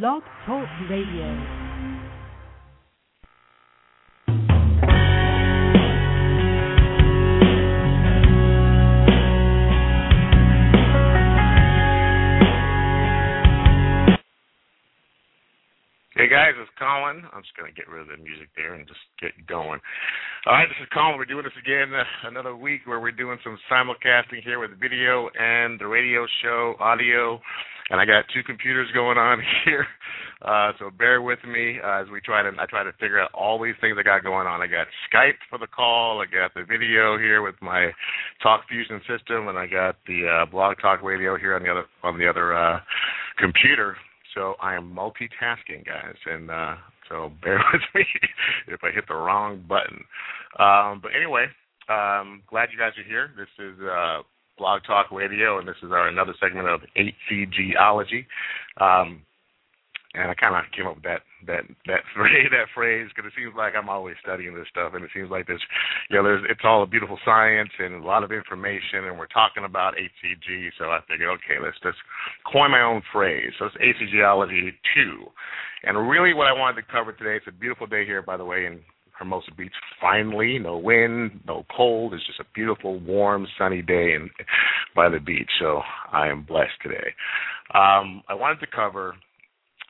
Blog Talk Radio. Hey guys, it's Colin. I'm just gonna get rid of the music there and just get going. All right, this is Colin. We're doing this again uh, another week where we're doing some simulcasting here with the video and the radio show audio, and I got two computers going on here, uh, so bear with me uh, as we try to I try to figure out all these things I got going on. I got Skype for the call, I got the video here with my Talk Fusion system, and I got the uh, Blog Talk Radio here on the other on the other uh, computer. So I am multitasking, guys, and uh, so bear with me if I hit the wrong button. Um, but anyway, um, glad you guys are here. This is uh, Blog Talk Radio, and this is our another segment of HCGology. Um, and I kind of came up with that that that phrase that phrase because it seems like I'm always studying this stuff, and it seems like there's you know there's it's all a beautiful science and a lot of information, and we're talking about HCG, so I figured okay, let's just coin my own phrase. So it's HCGology two, and really what I wanted to cover today. It's a beautiful day here, by the way, in Hermosa Beach. Finally, no wind, no cold. It's just a beautiful, warm, sunny day and by the beach. So I am blessed today. Um, I wanted to cover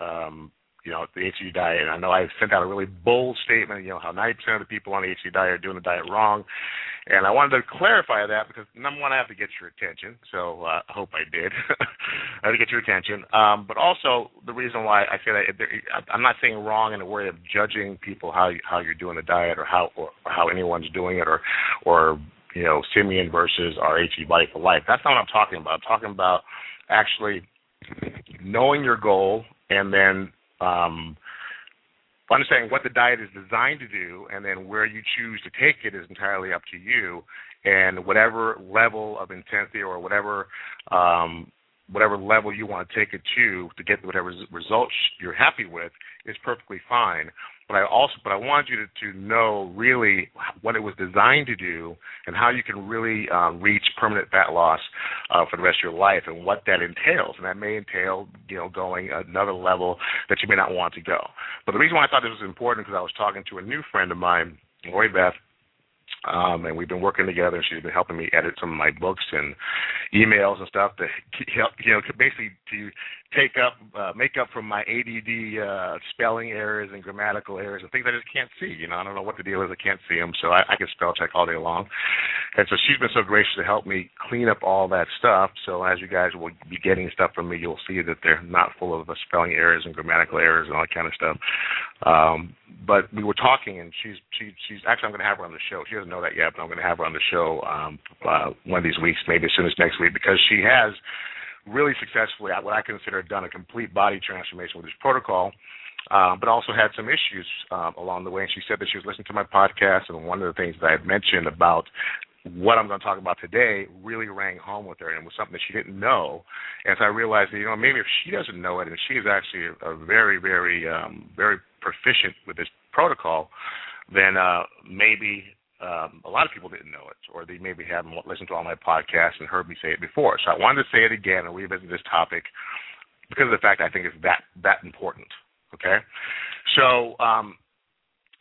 um, you know, the HCG diet. And I know I sent out a really bold statement, you know, how 90% of the people on the HCG diet are doing the diet wrong. And I wanted to clarify that because number one, I have to get your attention. So uh, I hope I did. I have to get your attention. Um, but also the reason why I say that I'm not saying wrong in a way of judging people how how you're doing the diet or how or, or how anyone's doing it or or you know Simeon versus our HCG body for life. That's not what I'm talking about. I'm talking about actually knowing your goal and then um, understanding what the diet is designed to do, and then where you choose to take it is entirely up to you. And whatever level of intensity or whatever um, whatever level you want to take it to to get whatever results you're happy with is perfectly fine. But I also, but I wanted you to, to know really what it was designed to do and how you can really um, reach permanent fat loss uh, for the rest of your life and what that entails. And that may entail, you know, going another level that you may not want to go. But the reason why I thought this was important because I was talking to a new friend of mine, Lori Beth, um, and we've been working together. And she's been helping me edit some of my books and emails and stuff to help, you know, to basically to take up, uh, make up for my ADD uh, spelling errors and grammatical errors and things I just can't see. You know, I don't know what the deal is. I can't see them, so I, I can spell check all day long. And so she's been so gracious to help me clean up all that stuff. So as you guys will be getting stuff from me, you'll see that they're not full of uh, spelling errors and grammatical errors and all that kind of stuff. Um, but we were talking, and she's she, she's actually I'm going to have her on the show. She doesn't know that yet, but I'm going to have her on the show um, uh, one of these weeks, maybe as soon as next week, because she has really successfully, what I consider, done a complete body transformation with this protocol. Uh, but also had some issues um, along the way. And she said that she was listening to my podcast, and one of the things that I had mentioned about what I'm going to talk about today really rang home with her, and was something that she didn't know. And so I realized that you know maybe if she doesn't know it, and she is actually a very, very, um, very proficient with this protocol, then uh, maybe um, a lot of people didn't know it, or they maybe haven't listened to all my podcasts and heard me say it before. So I wanted to say it again and revisit this topic because of the fact I think it's that that important. Okay, so um,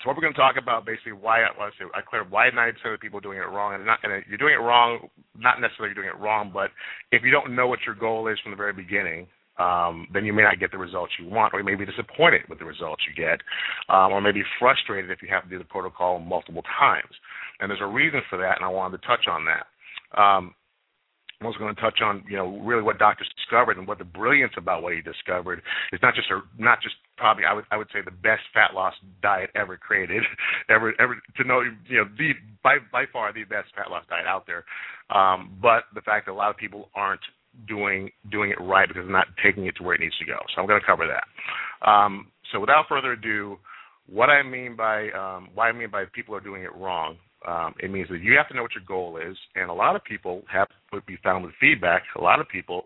so what we're going to talk about basically why I want to say I clear why ninety percent of people are doing it wrong, and not and you're doing it wrong, not necessarily you're doing it wrong, but if you don't know what your goal is from the very beginning, um, then you may not get the results you want, or you may be disappointed with the results you get, um, or maybe frustrated if you have to do the protocol multiple times. And there's a reason for that, and I wanted to touch on that. Um, I was going to touch on, you know, really what doctors discovered and what the brilliance about what he discovered is not just a, not just probably I would I would say the best fat loss diet ever created, ever ever to know, you know, the by by far the best fat loss diet out there, um, but the fact that a lot of people aren't doing doing it right because they're not taking it to where it needs to go. So I'm going to cover that. Um, so without further ado, what I mean by um, I mean by people are doing it wrong, um, it means that you have to know what your goal is, and a lot of people have would be found with feedback. A lot of people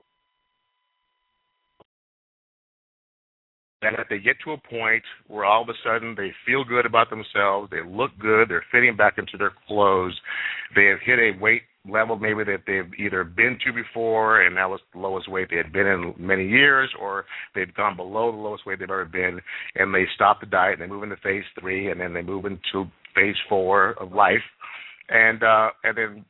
that they get to a point where all of a sudden they feel good about themselves, they look good, they're fitting back into their clothes, they have hit a weight level maybe that they've either been to before and that was the lowest weight they had been in many years or they've gone below the lowest weight they've ever been and they stop the diet and they move into phase three and then they move into phase four of life. And uh and then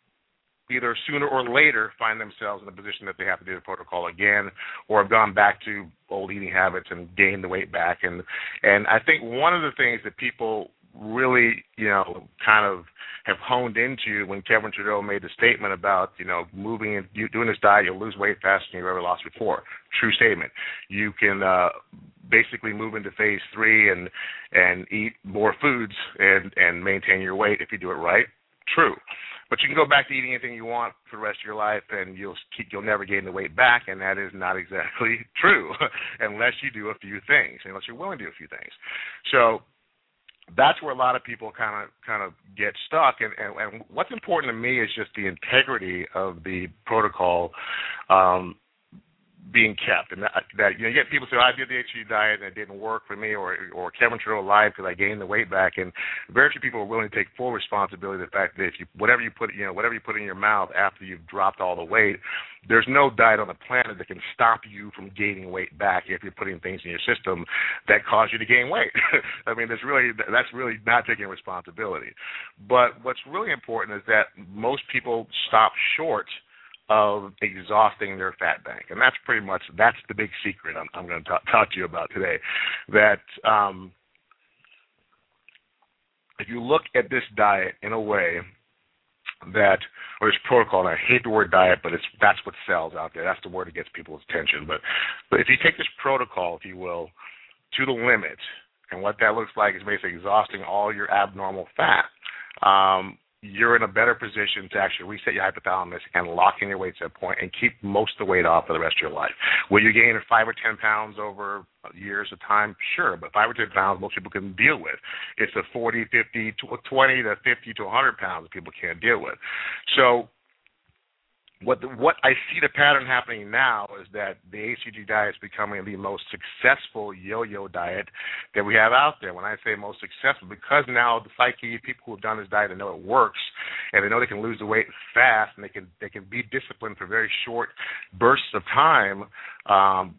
either sooner or later find themselves in a position that they have to do the protocol again or have gone back to old eating habits and gained the weight back and and I think one of the things that people really, you know, kind of have honed into when Kevin Trudeau made the statement about, you know, moving and doing this diet, you'll lose weight faster than you've ever lost before. True statement. You can uh basically move into phase three and and eat more foods and and maintain your weight if you do it right. True. But you can go back to eating anything you want for the rest of your life, and you'll keep you'll never gain the weight back, and that is not exactly true, unless you do a few things, unless you're willing to do a few things. So that's where a lot of people kind of kind of get stuck and, and and what's important to me is just the integrity of the protocol um being kept, and that, that you know, you get people say, oh, "I did the HCG diet and it didn't work for me," or or Kevin Trudeau lied because I gained the weight back, and very few people are willing to take full responsibility of the fact that if you whatever you put you know whatever you put in your mouth after you've dropped all the weight, there's no diet on the planet that can stop you from gaining weight back if you're putting things in your system that cause you to gain weight. I mean, there's really that's really not taking responsibility. But what's really important is that most people stop short of exhausting their fat bank, and that's pretty much that's the big secret I'm, I'm going to talk, talk to you about today. That um, if you look at this diet in a way that or this protocol, and I hate the word diet, but it's that's what sells out there. That's the word that gets people's attention. But but if you take this protocol, if you will, to the limit, and what that looks like is basically exhausting all your abnormal fat. Um, you're in a better position to actually reset your hypothalamus and lock in your weight set point and keep most of the weight off for the rest of your life. Will you gain five or ten pounds over years of time? Sure, but five or ten pounds most people can deal with. It's a 40, 50, 20 to 50 to 100 pounds that people can't deal with. So what the, what I see the pattern happening now is that the HCG diet is becoming the most successful yo-yo diet that we have out there. When I say most successful, because now the psyche people who have done this diet and know it works, and they know they can lose the weight fast, and they can they can be disciplined for very short bursts of time. Um,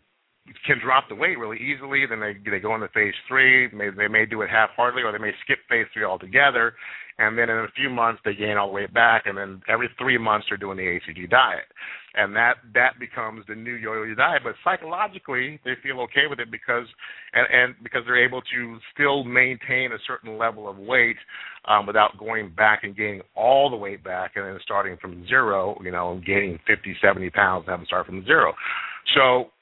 can drop the weight really easily. Then they they go into phase three. May, they may do it half-heartedly, or they may skip phase three altogether. And then in a few months they gain all the weight back, and then every three months they're doing the HCG diet, and that that becomes the new yo-yo diet. But psychologically they feel okay with it because and and because they're able to still maintain a certain level of weight um, without going back and gaining all the weight back, and then starting from zero, you know, gaining 50, 70 pounds and having start from zero. So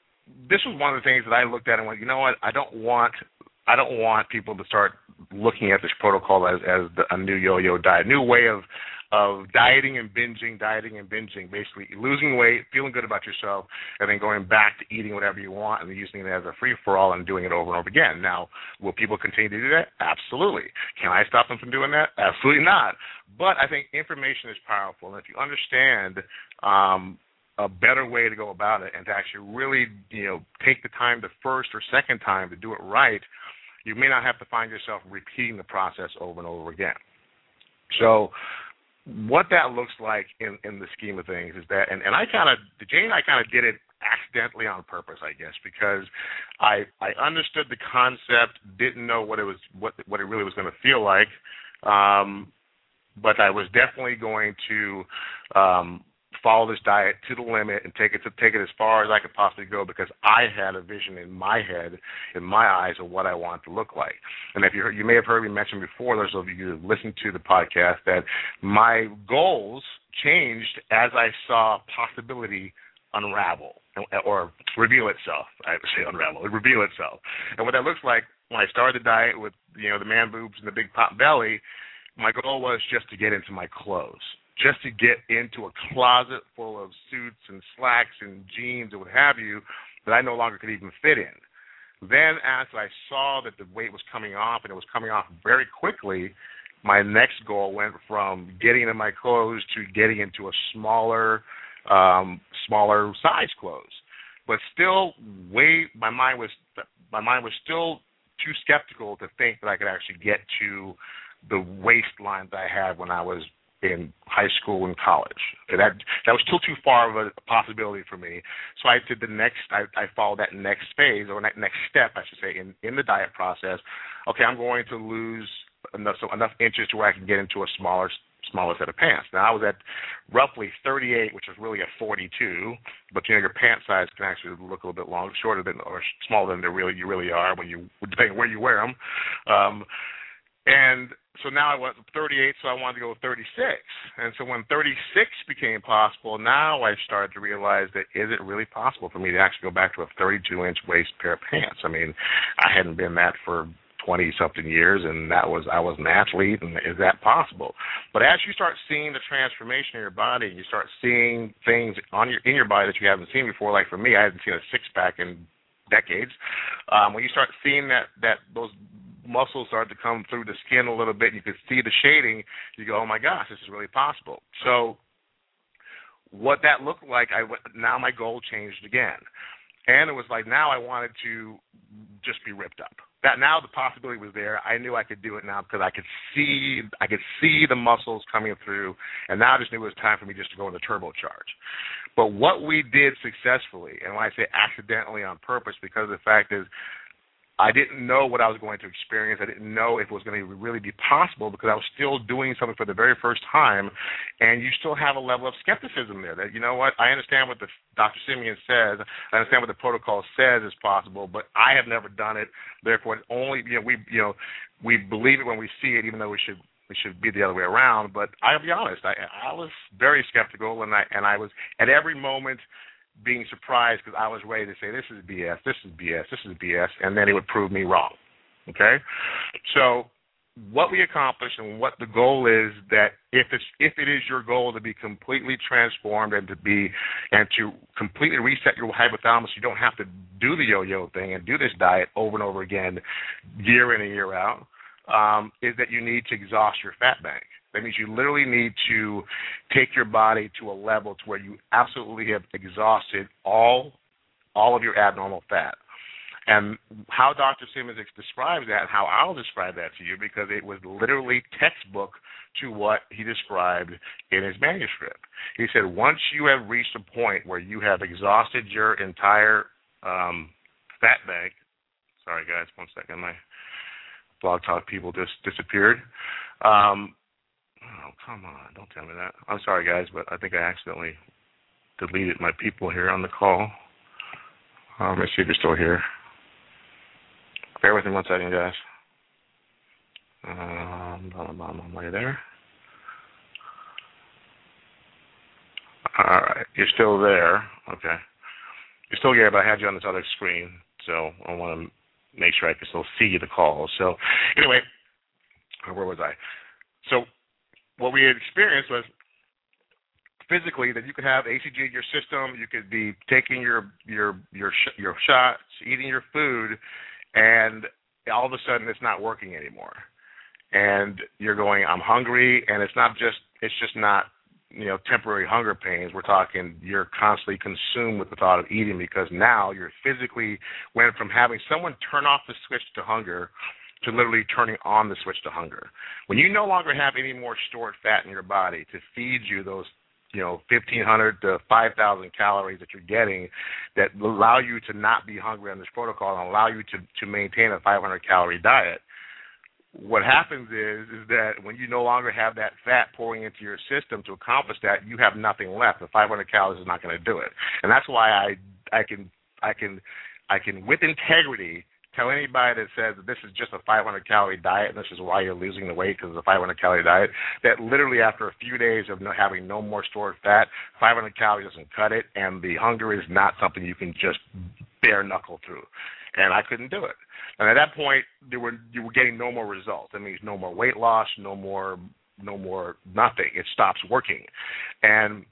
this was one of the things that I looked at and went, you know what, I don't want I don't want people to start looking at this protocol as as the, a new yo-yo diet, new way of of dieting and binging, dieting and binging, basically losing weight, feeling good about yourself, and then going back to eating whatever you want and using it as a free for all and doing it over and over again. Now, will people continue to do that? Absolutely. Can I stop them from doing that? Absolutely not. But I think information is powerful, and if you understand um, a better way to go about it and to actually really, you know, take the time the first or second time to do it right, you may not have to find yourself repeating the process over and over again. So what that looks like in, in the scheme of things is that and, and I kinda Jane and I kinda did it accidentally on purpose, I guess, because I I understood the concept, didn't know what it was what what it really was gonna feel like. Um but I was definitely going to um follow this diet to the limit and take it to take it as far as I could possibly go because I had a vision in my head, in my eyes, of what I want to look like. And if you heard, you may have heard me mention before, those of you who listened to the podcast, that my goals changed as I saw possibility unravel or reveal itself. I say unravel, reveal itself. And what that looks like when I started the diet with you know the man boobs and the big pop belly, my goal was just to get into my clothes just to get into a closet full of suits and slacks and jeans and what have you that I no longer could even fit in. Then, as I saw that the weight was coming off and it was coming off very quickly, my next goal went from getting into my clothes to getting into a smaller, um, smaller size clothes. But still, way my mind was my mind was still too skeptical to think that I could actually get to the waistline that I had when I was in high school and college. That that was still too far of a possibility for me. So I did the next. I, I followed that next phase or that next step, I should say, in in the diet process. Okay, I'm going to lose enough so enough inches to where I can get into a smaller smaller set of pants. Now I was at roughly 38, which is really a 42, but you know your pant size can actually look a little bit longer, shorter than or smaller than they really you really are when you depending where you wear them. Um, and so now I went 38, so I wanted to go 36. And so when 36 became possible, now I started to realize that is it really possible for me to actually go back to a 32 inch waist pair of pants? I mean, I hadn't been that for 20 something years and that was I was an athlete and is that possible? But as you start seeing the transformation in your body and you start seeing things on your in your body that you haven't seen before, like for me I hadn't seen a six pack in decades. Um, when you start seeing that that those muscles start to come through the skin a little bit and you can see the shading, you go, Oh my gosh, this is really possible. So what that looked like, I went, now my goal changed again, and it was like now I wanted to just be ripped up that now the possibility was there. I knew I could do it now because I could see I could see the muscles coming through, and now I just knew it was time for me just to go into turbocharge. But what we did successfully, and when I say accidentally on purpose, because the fact is I didn't know what I was going to experience. I didn't know if it was going to really be possible because I was still doing something for the very first time, and you still have a level of skepticism there. That you know what I understand what the Dr. Simeon says, I understand what the protocol says is possible, but I have never done it. Therefore, only you know we you know we believe it when we see it, even though we should we should be the other way around. But I'll be honest, I I was very skeptical, and I and I was at every moment being surprised because I was ready to say this is BS, this is BS, this is BS, and then it would prove me wrong. Okay, so what we accomplish and what the goal is that if it's if it is your goal to be completely transformed and to be and to completely reset your hypothalamus, you don't have to do the yo-yo thing and do this diet over and over again, year in and year out. Um, is that you need to exhaust your fat bank. That means you literally need to take your body to a level to where you absolutely have exhausted all all of your abnormal fat. And how Dr. Simeons describes that, how I'll describe that to you, because it was literally textbook to what he described in his manuscript. He said, once you have reached a point where you have exhausted your entire um, fat bank, sorry guys, one second, my blog talk people just disappeared. Um, Oh, come on. Don't tell me that. I'm sorry, guys, but I think I accidentally deleted my people here on the call. Um, let's see if you're still here. Bear with me one second, guys. Um, are you there? All right, you're still there. Okay, you're still here, but I had you on this other screen, so I want to make sure I can still see the call. So, anyway, where was I? So what we had experienced was physically that you could have HCG in your system, you could be taking your your your sh- your shots, eating your food, and all of a sudden it's not working anymore. And you're going, I'm hungry, and it's not just it's just not you know temporary hunger pains. We're talking you're constantly consumed with the thought of eating because now you're physically went from having someone turn off the switch to hunger to literally turning on the switch to hunger. When you no longer have any more stored fat in your body to feed you those you know 1500 to 5000 calories that you're getting that allow you to not be hungry on this protocol and allow you to to maintain a 500 calorie diet what happens is is that when you no longer have that fat pouring into your system to accomplish that you have nothing left the 500 calories is not going to do it and that's why i i can i can i can with integrity tell anybody that says that this is just a 500 calorie diet and this is why you're losing the weight because it's a 500 calorie diet that literally after a few days of no, having no more stored fat 500 calories doesn't cut it and the hunger is not something you can just bare knuckle through. And I couldn't do it. And at that point there were you were getting no more results. That means no more weight loss no more no more nothing. It stops working. And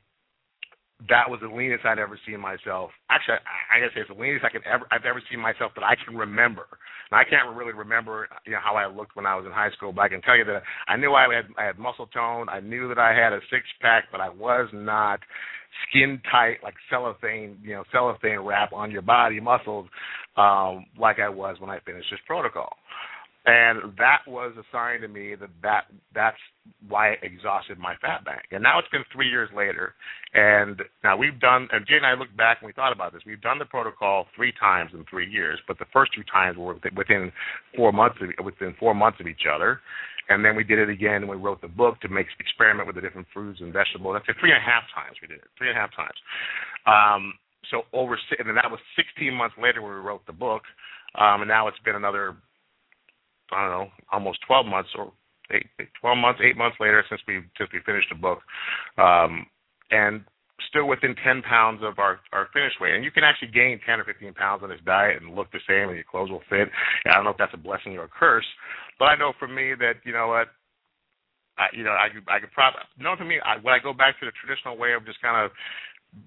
that was the leanest I'd ever seen myself. Actually, I, I gotta say it's the leanest I could ever I've ever seen myself that I can remember. Now, I can't really remember you know how I looked when I was in high school, but I can tell you that I knew I had I had muscle tone. I knew that I had a six pack, but I was not skin tight like cellophane, you know, cellophane wrap on your body muscles um, like I was when I finished this protocol and that was a sign to me that, that that's why I exhausted my fat bank. And now it's been three years later, and now we've done. And Jay and I looked back and we thought about this. We've done the protocol three times in three years, but the first two times were within four months of, within four months of each other. And then we did it again, and we wrote the book to make experiment with the different foods and vegetables. That's three and a half times we did it. Three and a half times. Um, so over, and then that was 16 months later when we wrote the book, um, and now it's been another I don't know, almost 12 months or eight, 12 months, eight months later since we since we finished the book, um, and still within 10 pounds of our our finish weight. And you can actually gain 10 or 15 pounds on this diet and look the same, and your clothes will fit. And I don't know if that's a blessing or a curse, but I know for me that you know what. I, you know, I could, I could probably, no, to me, I, would I go back to the traditional way of just kind of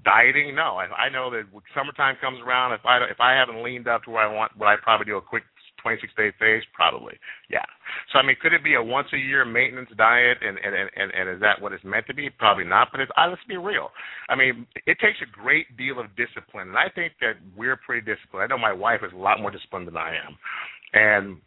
dieting? No, I, I know that when summertime comes around, if I if I haven't leaned up to where I want, would I probably do a quick 26 day phase? Probably, yeah. So I mean, could it be a once a year maintenance diet, and and and, and is that what it's meant to be? Probably not. But it's, uh, let's be real. I mean, it takes a great deal of discipline, and I think that we're pretty disciplined. I know my wife is a lot more disciplined than I am, and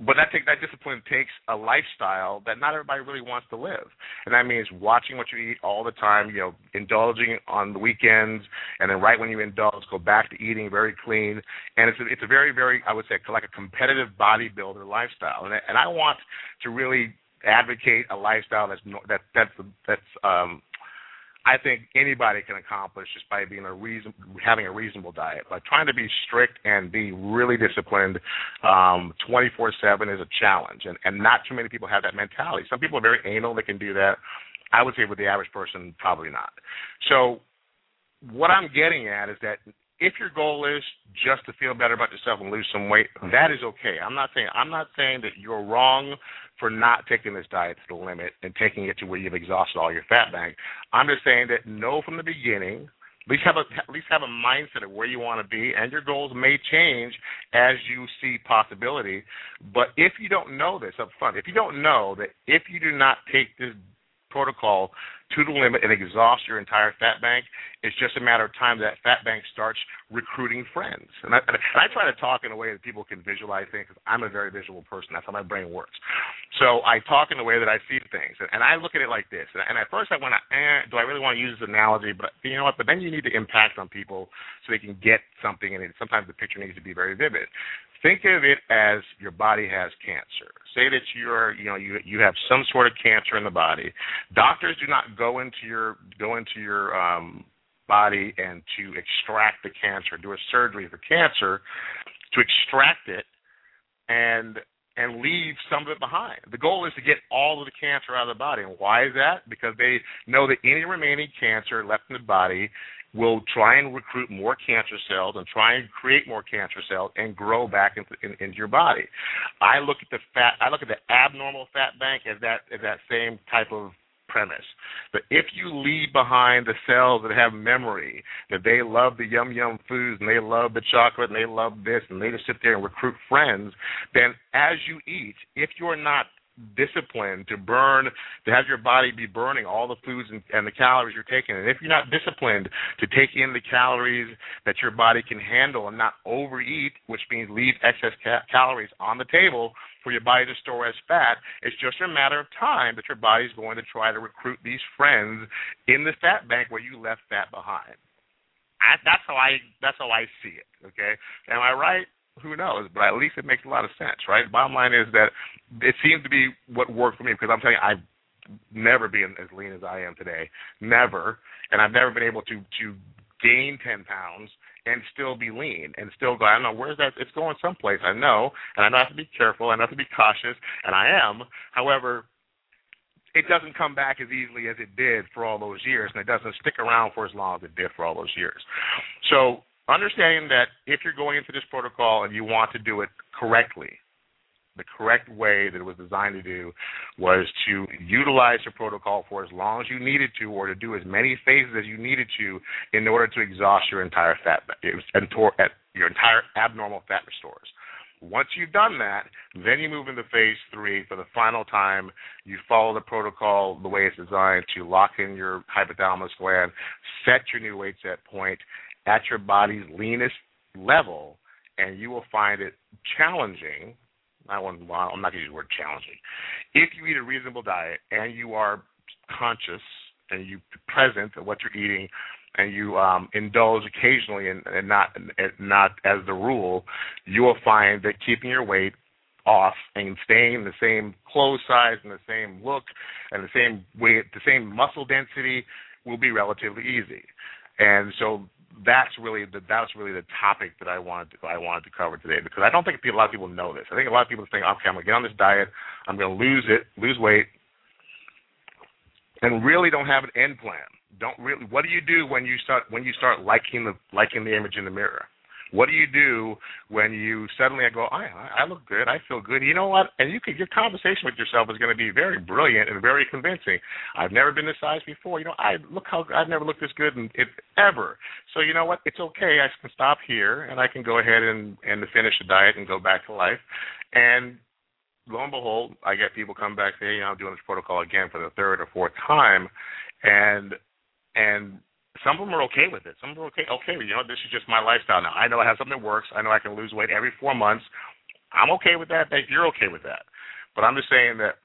but that take, that discipline takes a lifestyle that not everybody really wants to live, and that means watching what you eat all the time. You know, indulging on the weekends, and then right when you indulge, go back to eating very clean. And it's a, it's a very very I would say like a competitive bodybuilder lifestyle, and I, and I want to really advocate a lifestyle that's that that's that's um I think anybody can accomplish just by being a reason, having a reasonable diet. But trying to be strict and be really disciplined, um, 24/7 is a challenge, and and not too many people have that mentality. Some people are very anal; they can do that. I would say with the average person, probably not. So, what I'm getting at is that if your goal is just to feel better about yourself and lose some weight, that is okay. I'm not saying I'm not saying that you're wrong for not taking this diet to the limit and taking it to where you've exhausted all your fat bank. I'm just saying that know from the beginning. At least have a at least have a mindset of where you want to be, and your goals may change as you see possibility. But if you don't know this up front, if you don't know that if you do not take this protocol to the limit and exhaust your entire fat bank. It's just a matter of time that fat bank starts recruiting friends. And I, and I try to talk in a way that people can visualize things because I'm a very visual person. That's how my brain works. So I talk in a way that I see things. And, and I look at it like this. And, and at first I went, eh, do I really want to use this analogy? But you know what? But then you need to impact on people so they can get something. And sometimes the picture needs to be very vivid. Think of it as your body has cancer. Say that you're, you know, you you have some sort of cancer in the body. Doctors do not go into your go into your um, body and to extract the cancer, do a surgery for cancer, to extract it and and leave some of it behind. The goal is to get all of the cancer out of the body. And why is that? Because they know that any remaining cancer left in the body will try and recruit more cancer cells and try and create more cancer cells and grow back into, in, into your body. I look at the fat. I look at the abnormal fat bank as that as that same type of premise. But if you leave behind the cells that have memory, that they love the yum yum foods and they love the chocolate and they love this and they just sit there and recruit friends, then as you eat, if you're not discipline to burn, to have your body be burning all the foods and, and the calories you're taking. And if you're not disciplined to take in the calories that your body can handle and not overeat, which means leave excess ca- calories on the table for your body to store as fat, it's just a matter of time that your body is going to try to recruit these friends in the fat bank where you left fat behind. I, that's how I that's how I see it. Okay, am I right? who knows? But at least it makes a lot of sense, right? Bottom line is that it seems to be what worked for me because I'm telling you, I've never been as lean as I am today, never, and I've never been able to to gain ten pounds and still be lean and still go. I don't know where's that. It's going someplace. I know, and I know I have to be careful. I know I have to be cautious, and I am. However, it doesn't come back as easily as it did for all those years, and it doesn't stick around for as long as it did for all those years. So understanding that if you're going into this protocol and you want to do it correctly, the correct way that it was designed to do was to utilize the protocol for as long as you needed to, or to do as many phases as you needed to, in order to exhaust your entire fat, your entire abnormal fat restores. Once you've done that, then you move into phase three for the final time. You follow the protocol the way it's designed to lock in your hypothalamus gland, set your new weight set point at your body's leanest level, and you will find it challenging. I want, well, I'm not going to use the word challenging. If you eat a reasonable diet and you are conscious and you present at what you're eating and you um, indulge occasionally and, and not and not as the rule, you will find that keeping your weight off and staying the same clothes size and the same look and the same weight, the same muscle density will be relatively easy. And so that's really the that's really the topic that I wanted to, I wanted to cover today because I don't think a lot of people know this. I think a lot of people think, okay, I'm gonna get on this diet, I'm gonna lose it, lose weight, and really don't have an end plan. Don't really. What do you do when you start when you start liking the liking the image in the mirror? What do you do when you suddenly go, I I look good, I feel good. You know what? And you can your conversation with yourself is going to be very brilliant and very convincing. I've never been this size before. You know, I look how I've never looked this good in, in ever. So you know what? It's okay. I can stop here and I can go ahead and and finish the diet and go back to life. And lo and behold, I get people come back say, you know, I'm doing this protocol again for the third or fourth time, and and some of them are okay with it. Some of them are okay. Okay, you know, this is just my lifestyle now. I know I have something that works. I know I can lose weight every four months. I'm okay with that. You're okay with that. But I'm just saying that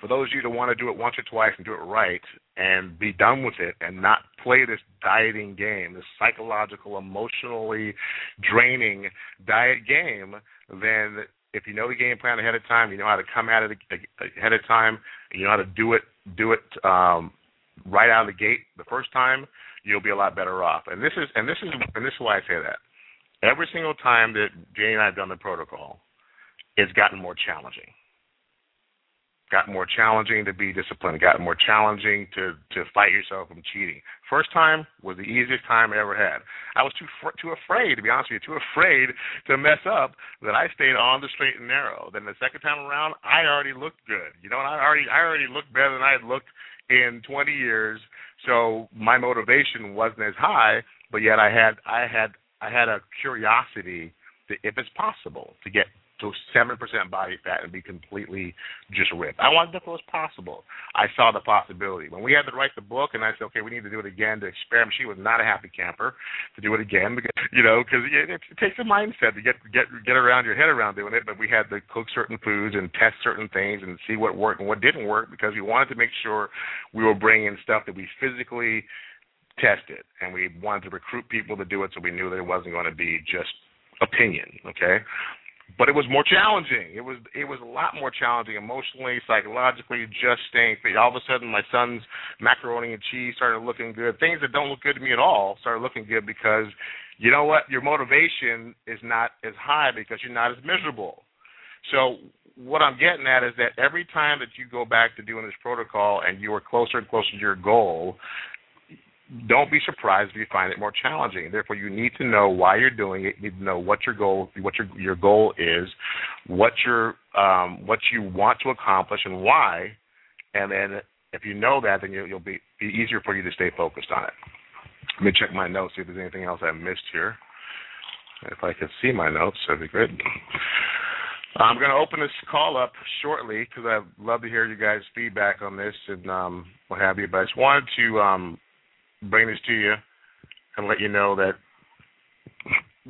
for those of you that want to do it once or twice and do it right and be done with it and not play this dieting game, this psychological, emotionally draining diet game, then if you know the game plan ahead of time, you know how to come at it ahead of time, you know how to do it do it um, right out of the gate the first time, you'll be a lot better off. And this is and this is and this is why I say that. Every single time that Jay and I have done the protocol, it's gotten more challenging got more challenging to be disciplined, got more challenging to to fight yourself from cheating. First time was the easiest time I ever had. I was too fr- too afraid, to be honest with you, too afraid to mess up that I stayed on the straight and narrow. Then the second time around, I already looked good. You know, and I already I already looked better than I had looked in 20 years. So my motivation wasn't as high, but yet I had I had I had a curiosity to, if it's possible to get to seven percent body fat and be completely just ripped. I wanted to know it possible. I saw the possibility. When we had to write the book, and I said, okay, we need to do it again to experiment. She was not a happy camper to do it again because you know because it, it takes a mindset to get get get around your head around doing it. But we had to cook certain foods and test certain things and see what worked and what didn't work because we wanted to make sure we were bringing stuff that we physically tested and we wanted to recruit people to do it so we knew that it wasn't going to be just opinion okay but it was more challenging. It was it was a lot more challenging emotionally, psychologically, just staying fit. All of a sudden, my son's macaroni and cheese started looking good. Things that don't look good to me at all started looking good because you know what? Your motivation is not as high because you're not as miserable. So what I'm getting at is that every time that you go back to doing this protocol and you are closer and closer to your goal, don't be surprised if you find it more challenging. Therefore, you need to know why you're doing it. You need to know what your goal, what your your goal is, what your um, what you want to accomplish, and why. And then, if you know that, then you'll, you'll be be easier for you to stay focused on it. Let me check my notes see if there's anything else I missed here. If I could see my notes, that'd be great. I'm going to open this call up shortly because I'd love to hear you guys' feedback on this and um, what have you. But I just wanted to um, bring this to you and let you know that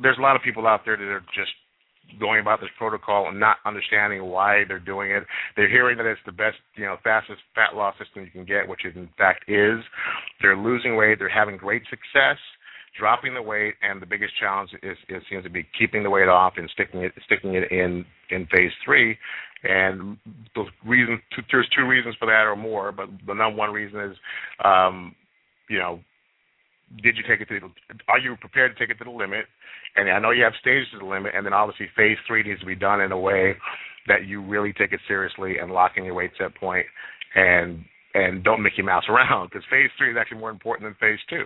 there's a lot of people out there that are just going about this protocol and not understanding why they're doing it. They're hearing that it's the best, you know, fastest fat loss system you can get, which it in fact is. They're losing weight. They're having great success dropping the weight, and the biggest challenge is, is seems to be keeping the weight off and sticking it sticking it in in phase three. And the reason there's two reasons for that or more, but the number one reason is um, you know, did you take it to the, are you prepared to take it to the limit? And I know you have stages to the limit, and then obviously phase three needs to be done in a way that you really take it seriously and lock in your weight set point and and don't Mickey Mouse around because phase three is actually more important than phase two.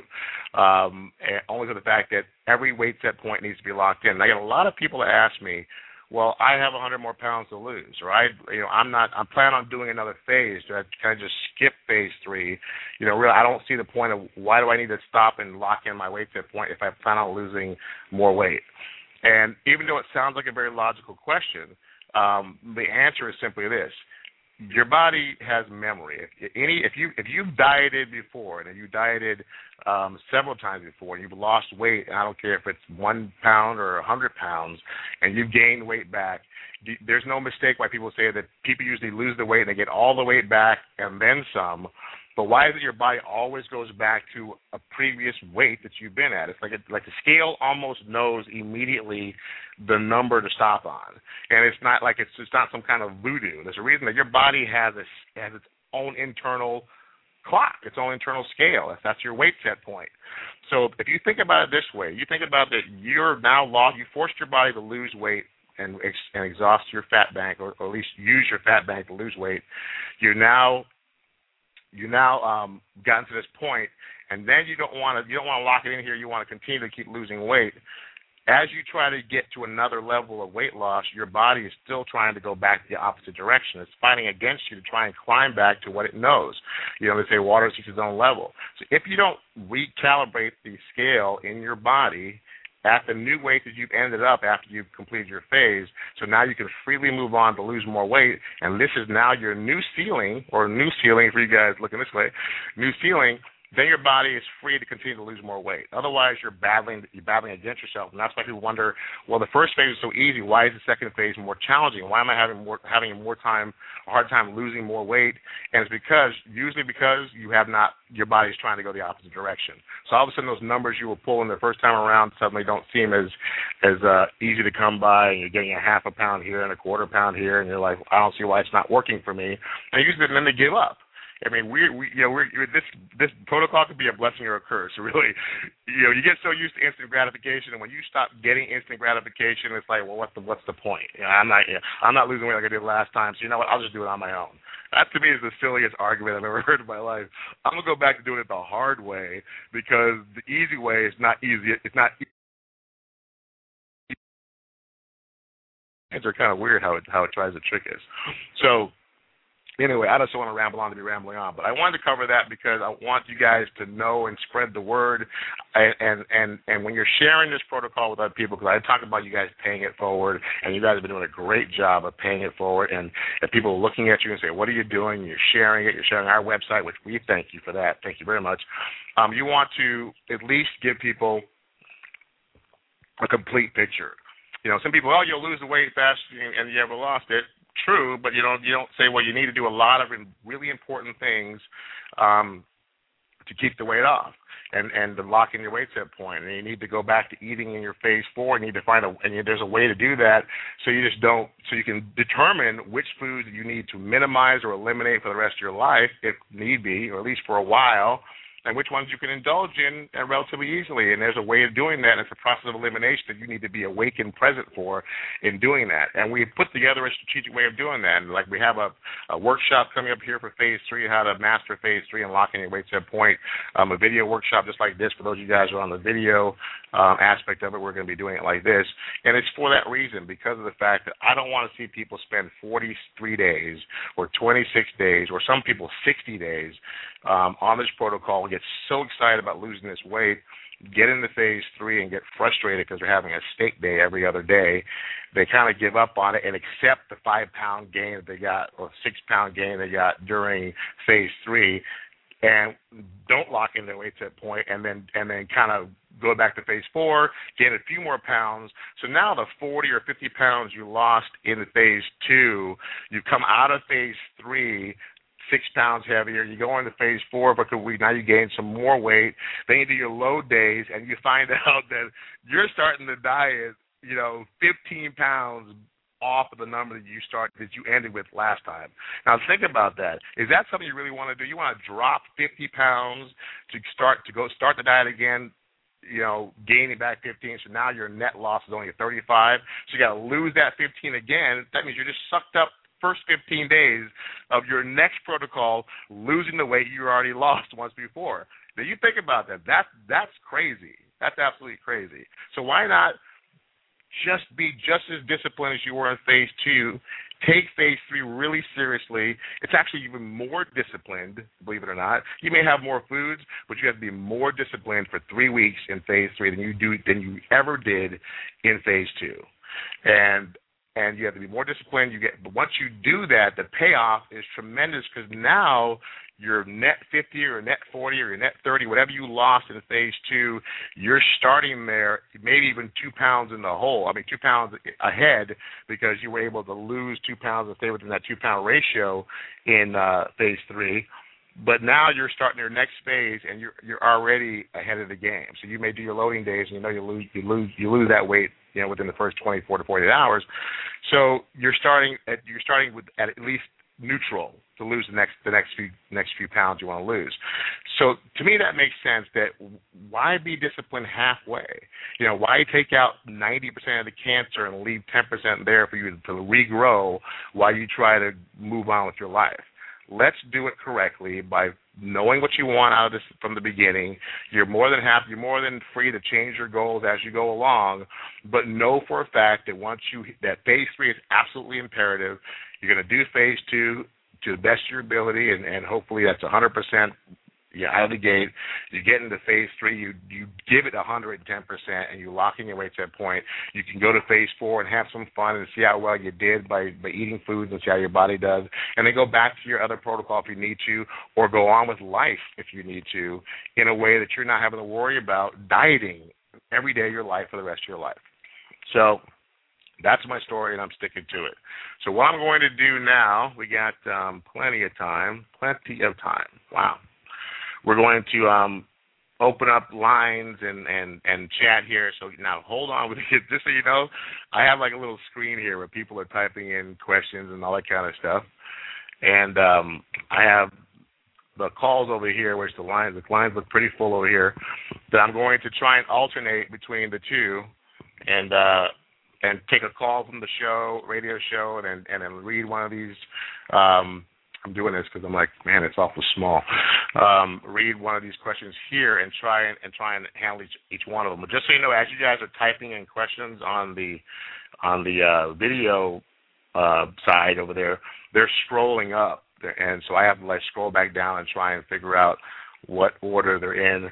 Um, only for the fact that every weight set point needs to be locked in. And I get a lot of people that ask me, well, I have 100 more pounds to lose, right? You know, I'm not. I'm planning on doing another phase. Do I kind of just skip phase three? You know, really, I don't see the point of why do I need to stop and lock in my weight set point if I plan on losing more weight. And even though it sounds like a very logical question, um, the answer is simply this: your body has memory. If any, if you if you've dieted before and you dieted um, several times before, and you've lost weight, I don't care if it's one pound or a hundred pounds, and you've gained weight back, there's no mistake why people say that people usually lose the weight and they get all the weight back and then some. But why is it your body always goes back to a previous weight that you've been at? It's like a, like the scale almost knows immediately the number to stop on, and it's not like it's it's not some kind of voodoo. There's a reason that your body has a, has its own internal clock, its own internal scale. That's, that's your weight set point. So if you think about it this way, you think about that you're now lost. You forced your body to lose weight and ex- and exhaust your fat bank, or, or at least use your fat bank to lose weight. You're now you now um, gotten to this point, and then you don't want to you don't want to lock it in here. You want to continue to keep losing weight. As you try to get to another level of weight loss, your body is still trying to go back the opposite direction. It's fighting against you to try and climb back to what it knows. You know, they say water seeks its own level. So if you don't recalibrate the scale in your body at the new weight that you've ended up after you've completed your phase. So now you can freely move on to lose more weight, and this is now your new ceiling or new ceiling for you guys looking this way, new ceiling then your body is free to continue to lose more weight. Otherwise, you're battling you're battling against yourself, and that's why people wonder, well, the first phase is so easy. Why is the second phase more challenging? Why am I having more having more time, a hard time losing more weight? And it's because usually because you have not your body's trying to go the opposite direction. So all of a sudden, those numbers you were pulling the first time around suddenly don't seem as as uh, easy to come by, and you're getting a half a pound here and a quarter pound here, and you're like, I don't see why it's not working for me. And usually, then they give up I mean, we, we you know, we're, this this protocol could be a blessing or a curse. Really, you know, you get so used to instant gratification, and when you stop getting instant gratification, it's like, well, what's the what's the point? You know, I'm not you know, I'm not losing weight like I did last time, so you know what? I'll just do it on my own. That to me is the silliest argument I've ever heard in my life. I'm gonna go back to doing it the hard way because the easy way is not easy. It's not. Things are kind of weird how it how it tries to trick us. So anyway, I just want to ramble on to be rambling on, but I wanted to cover that because I want you guys to know and spread the word, and and and, and when you're sharing this protocol with other people, because I talk about you guys paying it forward, and you guys have been doing a great job of paying it forward, and if people are looking at you and say, "What are you doing?" You're sharing it. You're sharing our website, which we thank you for that. Thank you very much. Um, you want to at least give people a complete picture. You know, some people, oh, you'll lose the weight fast and you ever lost it true, but you don't you don't say well you need to do a lot of really important things um, to keep the weight off and and to lock in your weight set point. And you need to go back to eating in your phase four. You need to find a and there's a way to do that so you just don't so you can determine which foods you need to minimize or eliminate for the rest of your life if need be, or at least for a while and which ones you can indulge in uh, relatively easily. And there's a way of doing that. It's a process of elimination that you need to be awake and present for in doing that. And we put together a strategic way of doing that. And like we have a, a workshop coming up here for phase three, how to master phase three and locking your weight set point. Um, a video workshop just like this for those of you guys who are on the video um, aspect of it. We're going to be doing it like this. And it's for that reason, because of the fact that I don't want to see people spend 43 days or 26 days or some people 60 days um, on this protocol get so excited about losing this weight, get into phase three and get frustrated because they're having a steak day every other day. They kind of give up on it and accept the five pound gain that they got or six pound gain they got during phase three and don't lock in their weight set point and then and then kind of go back to phase four, gain a few more pounds. So now the 40 or 50 pounds you lost in phase two, you come out of phase three six pounds heavier. You go into phase four a week. Now you gain some more weight. Then you do your low days, and you find out that you're starting to diet, you know, 15 pounds off of the number that you start that you ended with last time. Now think about that. Is that something you really want to do? You want to drop 50 pounds to start to go start the diet again you know, gaining back 15. So now your net loss is only 35. So you got to lose that 15 again. That means you're just sucked up first 15 days of your next protocol losing the weight you already lost once before. Now you think about that. That's that's crazy. That's absolutely crazy. So why not just be just as disciplined as you were in phase two. Take phase three really seriously. It's actually even more disciplined, believe it or not. You may have more foods, but you have to be more disciplined for three weeks in phase three than you do than you ever did in phase two. And and you have to be more disciplined. You get, but once you do that, the payoff is tremendous because now your net 50 or net 40 or your net 30, whatever you lost in phase two, you're starting there, maybe even two pounds in the hole. I mean, two pounds ahead because you were able to lose two pounds and stay within that two pound ratio in uh, phase three. But now you're starting your next phase and you're you're already ahead of the game. So you may do your loading days and you know you lose you lose you lose that weight you know within the first 24 to 48 hours. So you're starting at you're starting with at, least neutral to lose the next the next few next few pounds you want to lose. So to me that makes sense that why be disciplined halfway? You know, why take out 90% of the cancer and leave 10% there for you to regrow while you try to move on with your life? Let's do it correctly by knowing what you want out of this from the beginning. You're more than happy, you're more than free to change your goals as you go along, but know for a fact that once you that phase three is absolutely imperative. You're going to do phase two to the best of your ability, and, and hopefully that's 100% you out of the gate. You get into phase three, you you give it 110%, and you lock in your weight to that point. You can go to phase four and have some fun and see how well you did by by eating foods and see how your body does, and then go back to your other protocol if you need to, or go on with life if you need to, in a way that you're not having to worry about dieting every day of your life for the rest of your life. So that's my story, and I'm sticking to it. So what I'm going to do now, we got um, plenty of time, plenty of time. Wow, we're going to um, open up lines and, and, and chat here. So now hold on with it. Just so you know, I have like a little screen here where people are typing in questions and all that kind of stuff. And um, I have the calls over here, which the lines the lines look pretty full over here. That I'm going to try and alternate between the two, and uh, and take a call from the show, radio show, and and then read one of these um, I'm doing this because I'm like, man, it's awful small. Um, read one of these questions here and try and, and try and handle each, each one of them. But just so you know, as you guys are typing in questions on the on the uh, video uh, side over there, they're scrolling up, and so I have to like scroll back down and try and figure out what order they're in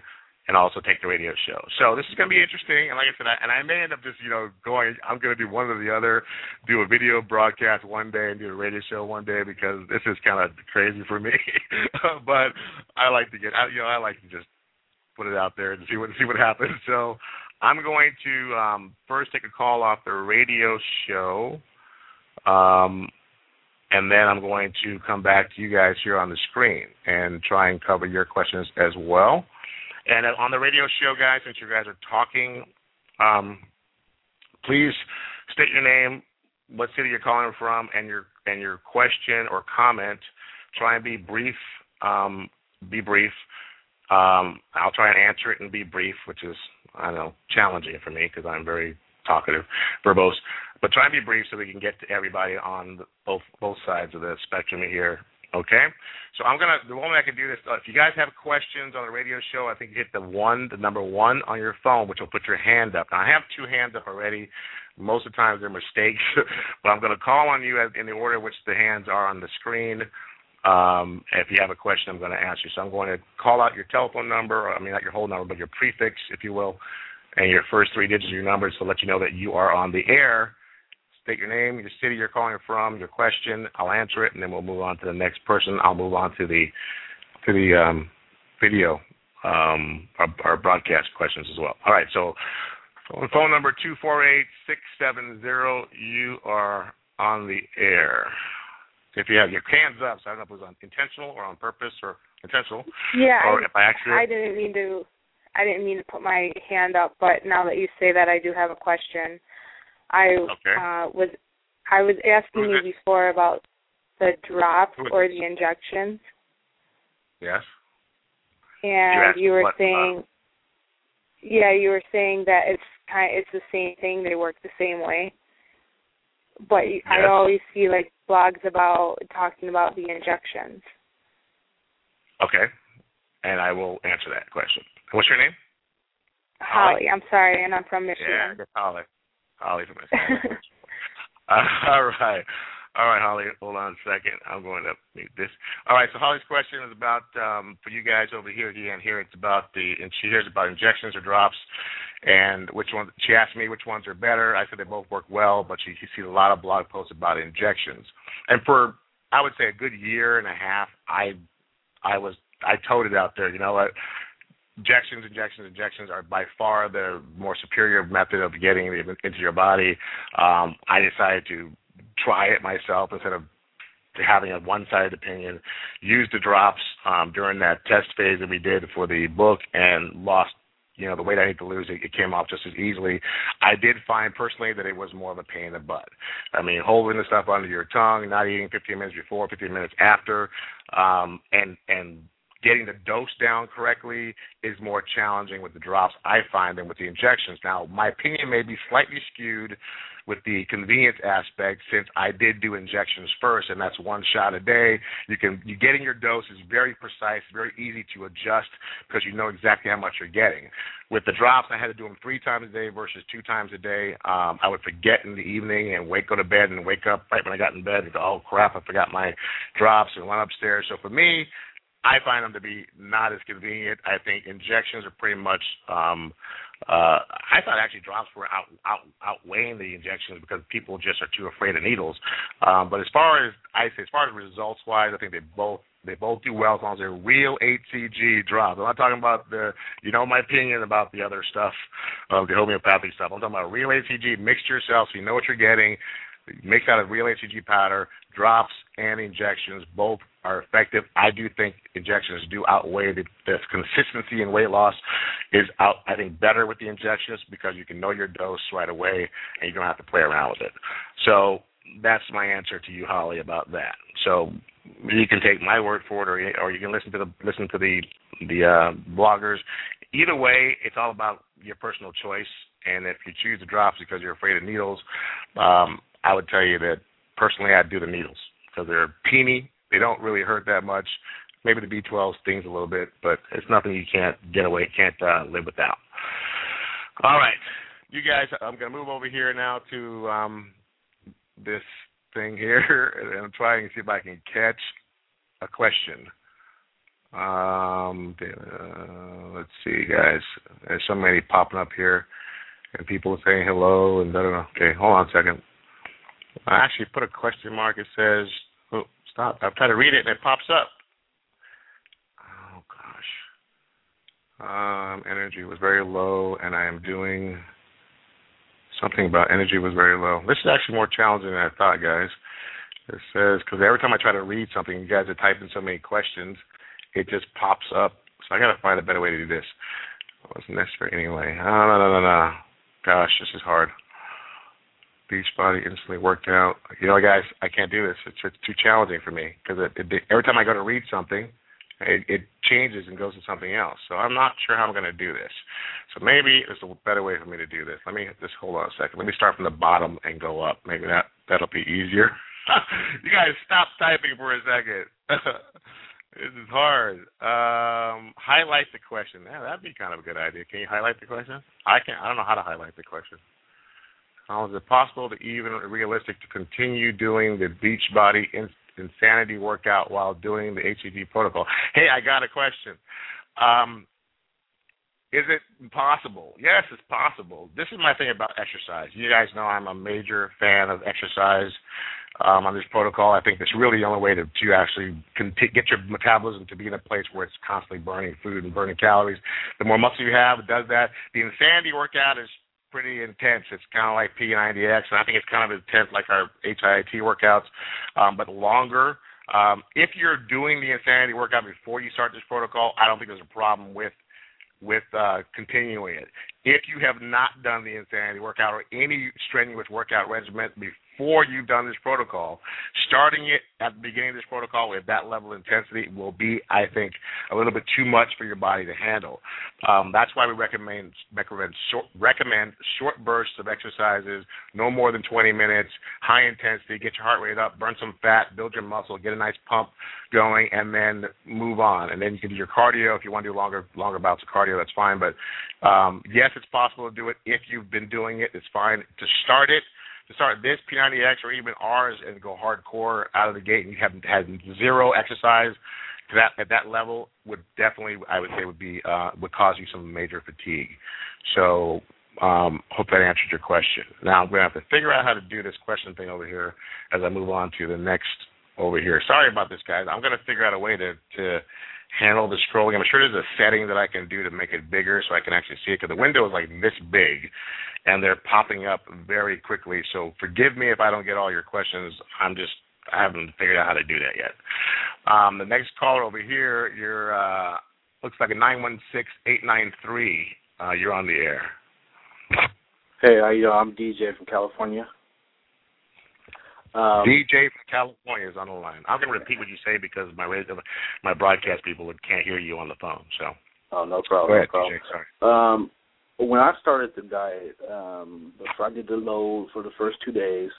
and also take the radio show. So this is going to be interesting. And like I said, I, and I may end up just you know going. I'm going to do one or the other, do a video broadcast one day and do a radio show one day because this is kind of crazy for me. but I like to get, I, you know, I like to just put it out there and see what see what happens. So I'm going to um, first take a call off the radio show. Um, and then I'm going to come back to you guys here on the screen and try and cover your questions as well. And uh, on the radio show, guys, since you guys are talking, um, please state your name, what city you're calling from, and your and your question or comment. Try and be brief. Um, be brief. Um, I'll try and answer it and be brief, which is I don't know challenging for me because I'm very talkative, verbose. But try and be brief so we can get to everybody on both both sides of the spectrum here Okay, so I'm gonna the moment I can do this. Uh, if you guys have questions on the radio show, I think you hit the one, the number one on your phone, which will put your hand up. Now I have two hands up already. Most of the times they're mistakes, but I'm gonna call on you in the order which the hands are on the screen. Um, if you have a question, I'm going to ask you. So I'm going to call out your telephone number. Or, I mean, not your whole number, but your prefix, if you will, and your first three digits of your number to let you know that you are on the air state your name, your city you're calling from, your question. I'll answer it, and then we'll move on to the next person. I'll move on to the to the um, video um, our, our, broadcast questions as well. All right, so phone number two four eight six seven zero. You are on the air. If you have your hands up, so I don't know if it was on intentional or on purpose or intentional. Yeah, or I, if by accident. I didn't mean to. I didn't mean to put my hand up, but now that you say that, I do have a question. I okay. uh, was I was asking you before about the drop or the injections. Yes. And you, you were what, saying, uh, yeah, you were saying that it's kind, of, it's the same thing. They work the same way. But yes. I always see like blogs about talking about the injections. Okay, and I will answer that question. What's your name? Holly. I'm sorry, and I'm from Michigan. Yeah, Holly. Holly from uh, all right. All right, Holly, hold on a second. I'm going to mute this. All right, so Holly's question is about um, for you guys over here again. Here it's about the and she hears about injections or drops, and which one. She asked me which ones are better. I said they both work well, but she, she sees a lot of blog posts about injections. And for I would say a good year and a half, I I was I toted out there. You know what? Injections, injections, injections are by far the more superior method of getting it into your body. Um, I decided to try it myself instead of having a one-sided opinion. Used the drops um, during that test phase that we did for the book and lost you know the weight I need to lose, it, it came off just as easily. I did find personally that it was more of a pain in the butt. I mean, holding the stuff under your tongue, not eating 15 minutes before, 15 minutes after, um, and and getting the dose down correctly is more challenging with the drops I find than with the injections. Now, my opinion may be slightly skewed with the convenience aspect since I did do injections first and that's one shot a day. You can you getting your dose is very precise, very easy to adjust because you know exactly how much you're getting. With the drops I had to do them three times a day versus two times a day. Um I would forget in the evening and wake go to bed and wake up right when I got in bed and go, Oh crap, I forgot my drops and went upstairs. So for me, I find them to be not as convenient. I think injections are pretty much. Um, uh, I thought actually drops were out, out outweighing the injections because people just are too afraid of needles. Um, but as far as I say, as far as results wise, I think they both they both do well as long as they're real HCG drops. I'm not talking about the you know my opinion about the other stuff, uh, the homeopathic stuff. I'm talking about real HCG. Mix yourself so you know what you're getting. Mix out of real HCG powder, drops and injections both are effective. I do think injections do outweigh the, the consistency in weight loss is out. I think better with the injections because you can know your dose right away and you don't have to play around with it. So that's my answer to you, Holly, about that. So you can take my word for it, or or you can listen to the listen to the the uh, bloggers. Either way, it's all about your personal choice. And if you choose the drops because you're afraid of needles, um, I would tell you that personally, I'd do the needles because they're teeny they don't really hurt that much. Maybe the B12 stings a little bit, but it's nothing you can't get away, can't uh, live without. All right, you guys, I'm going to move over here now to um, this thing here, and I'm trying to see if I can catch a question. Um, uh, let's see, guys. There's so many popping up here, and people are saying hello, and I don't know. Okay, hold on a second. I actually put a question mark. It says oh, Stop. I'm trying to read it and it pops up. Oh gosh. Um, energy was very low, and I am doing something about energy was very low. This is actually more challenging than I thought, guys. It says because every time I try to read something, you guys are typing so many questions, it just pops up. So I got to find a better way to do this. It wasn't necessary anyway. Oh, no, no, no, no. Gosh, this is hard. Beachbody instantly worked out. You know, guys, I can't do this. It's, it's too challenging for me because every time I go to read something, it, it changes and goes to something else. So I'm not sure how I'm going to do this. So maybe there's a better way for me to do this. Let me just hold on a second. Let me start from the bottom and go up. Maybe that that'll be easier. you guys stop typing for a second. this is hard. Um, highlight the question. Yeah, that'd be kind of a good idea. Can you highlight the question? I can. I don't know how to highlight the question. How is it possible to even realistic to continue doing the beach Beachbody Insanity workout while doing the HCG protocol? Hey, I got a question. Um, is it possible? Yes, it's possible. This is my thing about exercise. You guys know I'm a major fan of exercise um, on this protocol. I think that's really the only way to, to actually get your metabolism to be in a place where it's constantly burning food and burning calories. The more muscle you have, it does that. The insanity workout is pretty intense. It's kind of like P90X, and I think it's kind of intense like our HIIT workouts, um, but longer. Um, if you're doing the insanity workout before you start this protocol, I don't think there's a problem with with uh, continuing it. If you have not done the insanity workout or any strenuous workout regimen before you've done this protocol. Starting it at the beginning of this protocol with that level of intensity will be, I think, a little bit too much for your body to handle. Um, that's why we recommend recommend short, recommend short bursts of exercises, no more than 20 minutes, high intensity, get your heart rate up, burn some fat, build your muscle, get a nice pump going, and then move on. And then you can do your cardio if you want to do longer longer bouts of cardio. That's fine. But um, yes, it's possible to do it if you've been doing it. It's fine to start it to start this P90X or even ours and go hardcore out of the gate and you haven't had zero exercise to that at that level would definitely I would say would be uh, would cause you some major fatigue. So um, hope that answered your question. Now I'm to have to figure out how to do this question thing over here as I move on to the next over here. Sorry about this, guys. I'm to figure out a way to to handle the scrolling. I'm sure there's a setting that I can do to make it bigger so I can actually see it because the window is like this big, and they're popping up very quickly. So forgive me if I don't get all your questions. I'm just I haven't figured out how to do that yet. Um, the next caller over here, you're uh, looks like a nine one six eight nine three. Uh, you're on the air. Hey, I, uh, I'm DJ from California. Um, DJ from California is on the line. I'm going to repeat what you say because my radio, my broadcast people can't hear you on the phone. So. Oh no problem. Go ahead, no problem. DJ. Sorry. Um, when I started the diet, um, I did the load for the first two days,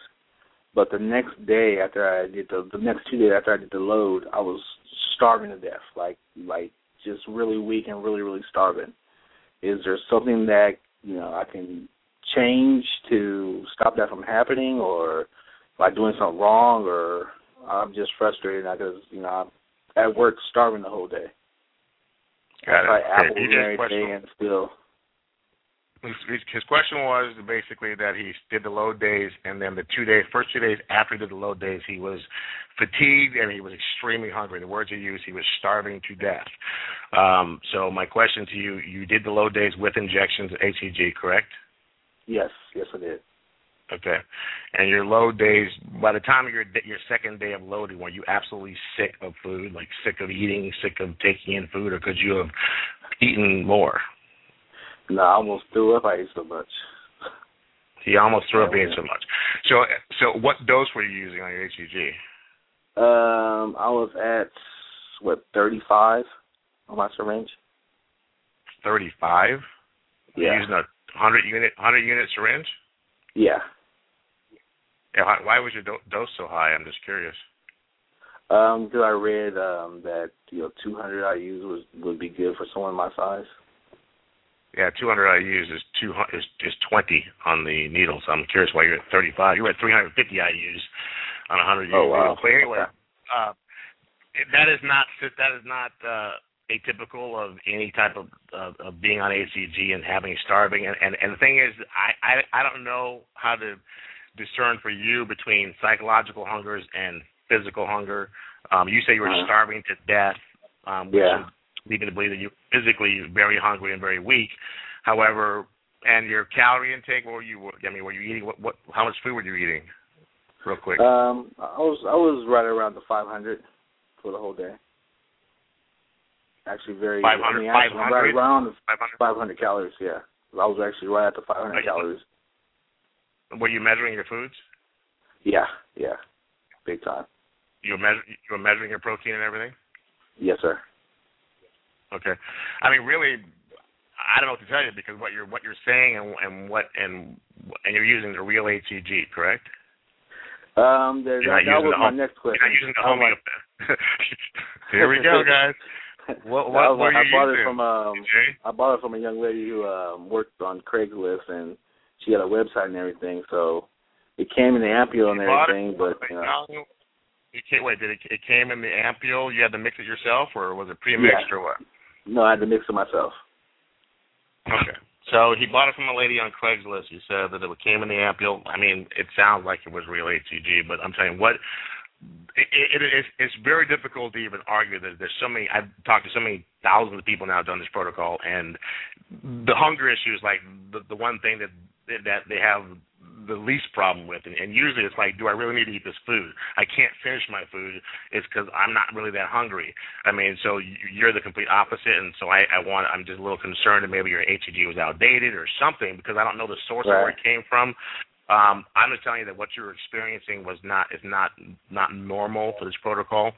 but the next day after I did the the next two days after I did the load, I was starving to death, like like just really weak and really really starving. Is there something that you know I can change to stop that from happening, or I doing something wrong, or I'm just frustrated because you know I'm at work starving the whole day. Got I it. Okay. apples and question. everything, and still his, question was basically that he did the load days, and then the two days, first two days after he did the load days, he was fatigued and he was extremely hungry. The words he used, he was starving to death. Um, so my question to you: You did the load days with injections of HCG, correct? yes, yes I did. Okay. And your load days, by the time of your your second day of loading, were you absolutely sick of food, like sick of eating, sick of taking in food, or could you have eaten more? No, I almost threw up. I ate so much. He almost threw up Yeah. eating so much. So, so what dose were you using on your HCG? Um, I was at what thirty five on my syringe. Thirty-five. You're Yeah, using a hundred unit, hundred unit syringe. Yeah. Yeah, why- why was your do- dose so high? I'm just curious. Um, because I read um that you know two hundred IU's was would be good for someone my size. Yeah, 200 IU's is two hu- is is 20 on the needle. So I'm curious why you're at 35. You're at 350 IU's on a 100 oh, wow. needle. But anyway, okay. uh, that is not that is not uh, atypical of any type of, of of being on HCG and having starving. And and, and the thing is, I, I I don't know how to discern for you between psychological hungers and physical hunger. Um, you say you were Uh-huh. starving to death, um, which Yeah. is leading to believe that you're physically very hungry and very weak. However, and your calorie intake, what were you? I mean, were you eating? What? What? How much food were you eating? Real quick. Um, I was I was right around the five hundred for the whole day. Actually, very. 500 I mean, actually, 500? right around the 500. five hundred calories. Yeah, I was actually right at the five hundred Right. calories. Were you measuring your foods? Yeah, yeah, big time. You were measure, You were measuring your protein and everything. Yes, sir. Okay. I mean, really, I don't know what to tell you because what you're what you're saying and and what and and you're using the real HCG, correct? Um, there, You're that, that was the my home- next question. You're not using the homeopath. Here we go, guys. What, what I, was you I bought using? it from um, Jay? I bought it from a young lady who um, worked on Craigslist, and she had a website and everything. So it came in the ampule and bought it? everything, but you know, No. You can't wait. Did it? It came in the ampule. You had to mix it yourself, or was it pre-mixed, Yeah. or what? no, I had to mix it myself. Okay. So he bought it from a lady on Craigslist. He said that it came in the ampule. I mean, it sounds like it was real HCG, but I'm telling you what, it, it, it's, it's very difficult to even argue that there's so many. I've talked to so many thousands of people now done this protocol, and the hunger issue is like the the one thing that that they have the least problem with, and, and usually it's like, do I really need to eat this food? I can't finish my food. It's because I'm not really that hungry. I mean, so you- you're the complete opposite, and so I, I want. I'm just a little concerned that maybe your HCG was outdated or something because I don't know the source of where it came from. Um, I'm just telling you that what you're experiencing was not is not not normal for this protocol,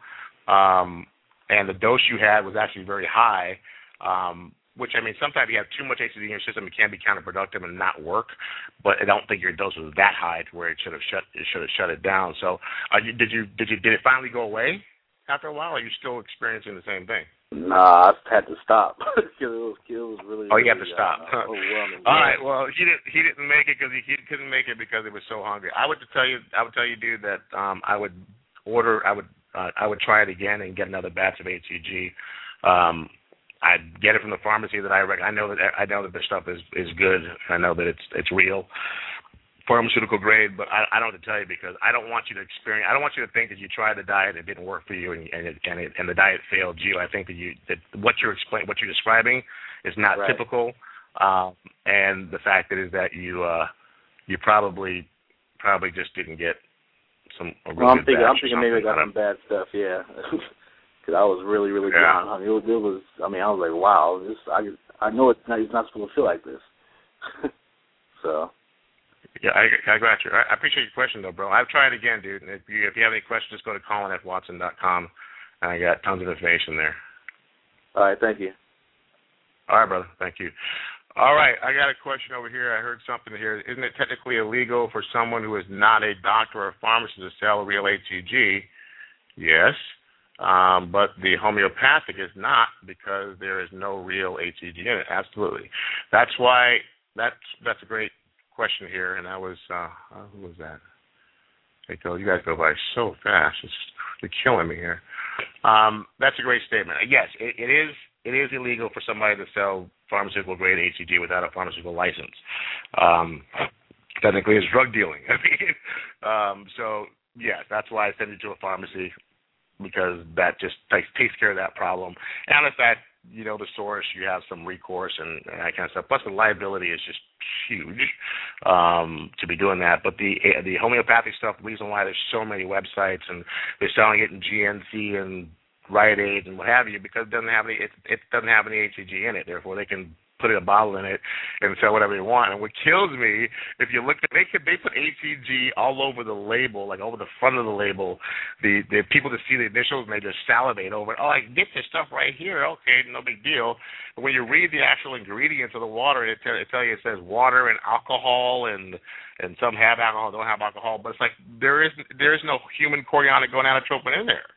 um, and the dose you had was actually very high. Um, which I mean, sometimes you have too much HCG in your system, it can be counterproductive and not work. But I don't think your dose was that high to where it should have shut it should have shut it down. So, you, did you did you did it finally go away after a while? Or are you still experiencing the same thing? Nah, I had to stop because it was it was really. Oh, you really, have to stop. Uh, overwhelming. All right. Well, he didn't. He didn't make it because he, he couldn't make it because he was so hungry. I would tell you. I would tell you, dude, that um, I would order. I would. Uh, I would try it again and get another batch of HCG. Um, I'd get it from the pharmacy that I rec- I know that I know that the stuff is is good. I know that it's it's real pharmaceutical grade, but I, I don't have to tell you because I don't want you to experience. I don't want you to think that you tried the diet and it didn't work for you, and and it, and, it, and the diet failed you. I think that you that what you're explain what you're describing is not Right. typical, um, and the fact that is that you uh, you probably probably just didn't get some. A really Well, I'm thinking. I'm thinking maybe I got some bad stuff. Yeah, because I was really, really Yeah. down. I mean, it was, it was. I mean, I was like, wow. This. I. I know it's not. It's not supposed to feel like this. so. Yeah, I, I got you. I I appreciate your question though, bro. I've tried again, dude. And if you if you have any questions, just go to colinfwatson.com, and I got tons of information there. All right. Thank you. All right, brother. Thank you. All right, I got a question over here. I heard something here. Isn't it technically illegal for someone who is not a doctor or a pharmacist to sell real HCG? Yes, um, but the homeopathic is not because there is no real HCG in it. Absolutely. That's why that's that's a great question here. And I was uh, uh, who was that? Hey, go. You guys go by so fast. It's you're killing me here. Um, that's a great statement. Yes, it, it is. It is illegal for somebody to sell pharmaceutical grade HCG without a pharmaceutical license. Um, technically, it's drug dealing. I mean, um, so yes, that's why I send you to a pharmacy because that just takes takes care of that problem. And the fact you know the source, you have some recourse and, and that kind of stuff. Plus, the liability is just huge um, to be doing that. But the the homeopathic stuff, the reason why there's so many websites and they're selling it in GNC and Rite Aid and what have you, because it doesn't have any it, it doesn't have any HCG in it. Therefore, they can put a bottle in it and sell whatever they want. And what kills me, if you look at they they put HCG all over the label, like over the front of the label. The the people just see the initials and they just salivate over it. Oh, I get this stuff right here. Okay, no big deal. But when you read the actual ingredients of the water, it tell, it tell you it says water and alcohol and and some have alcohol, don't have alcohol. But it's like there is there is no human chorionic gonadotropin in there.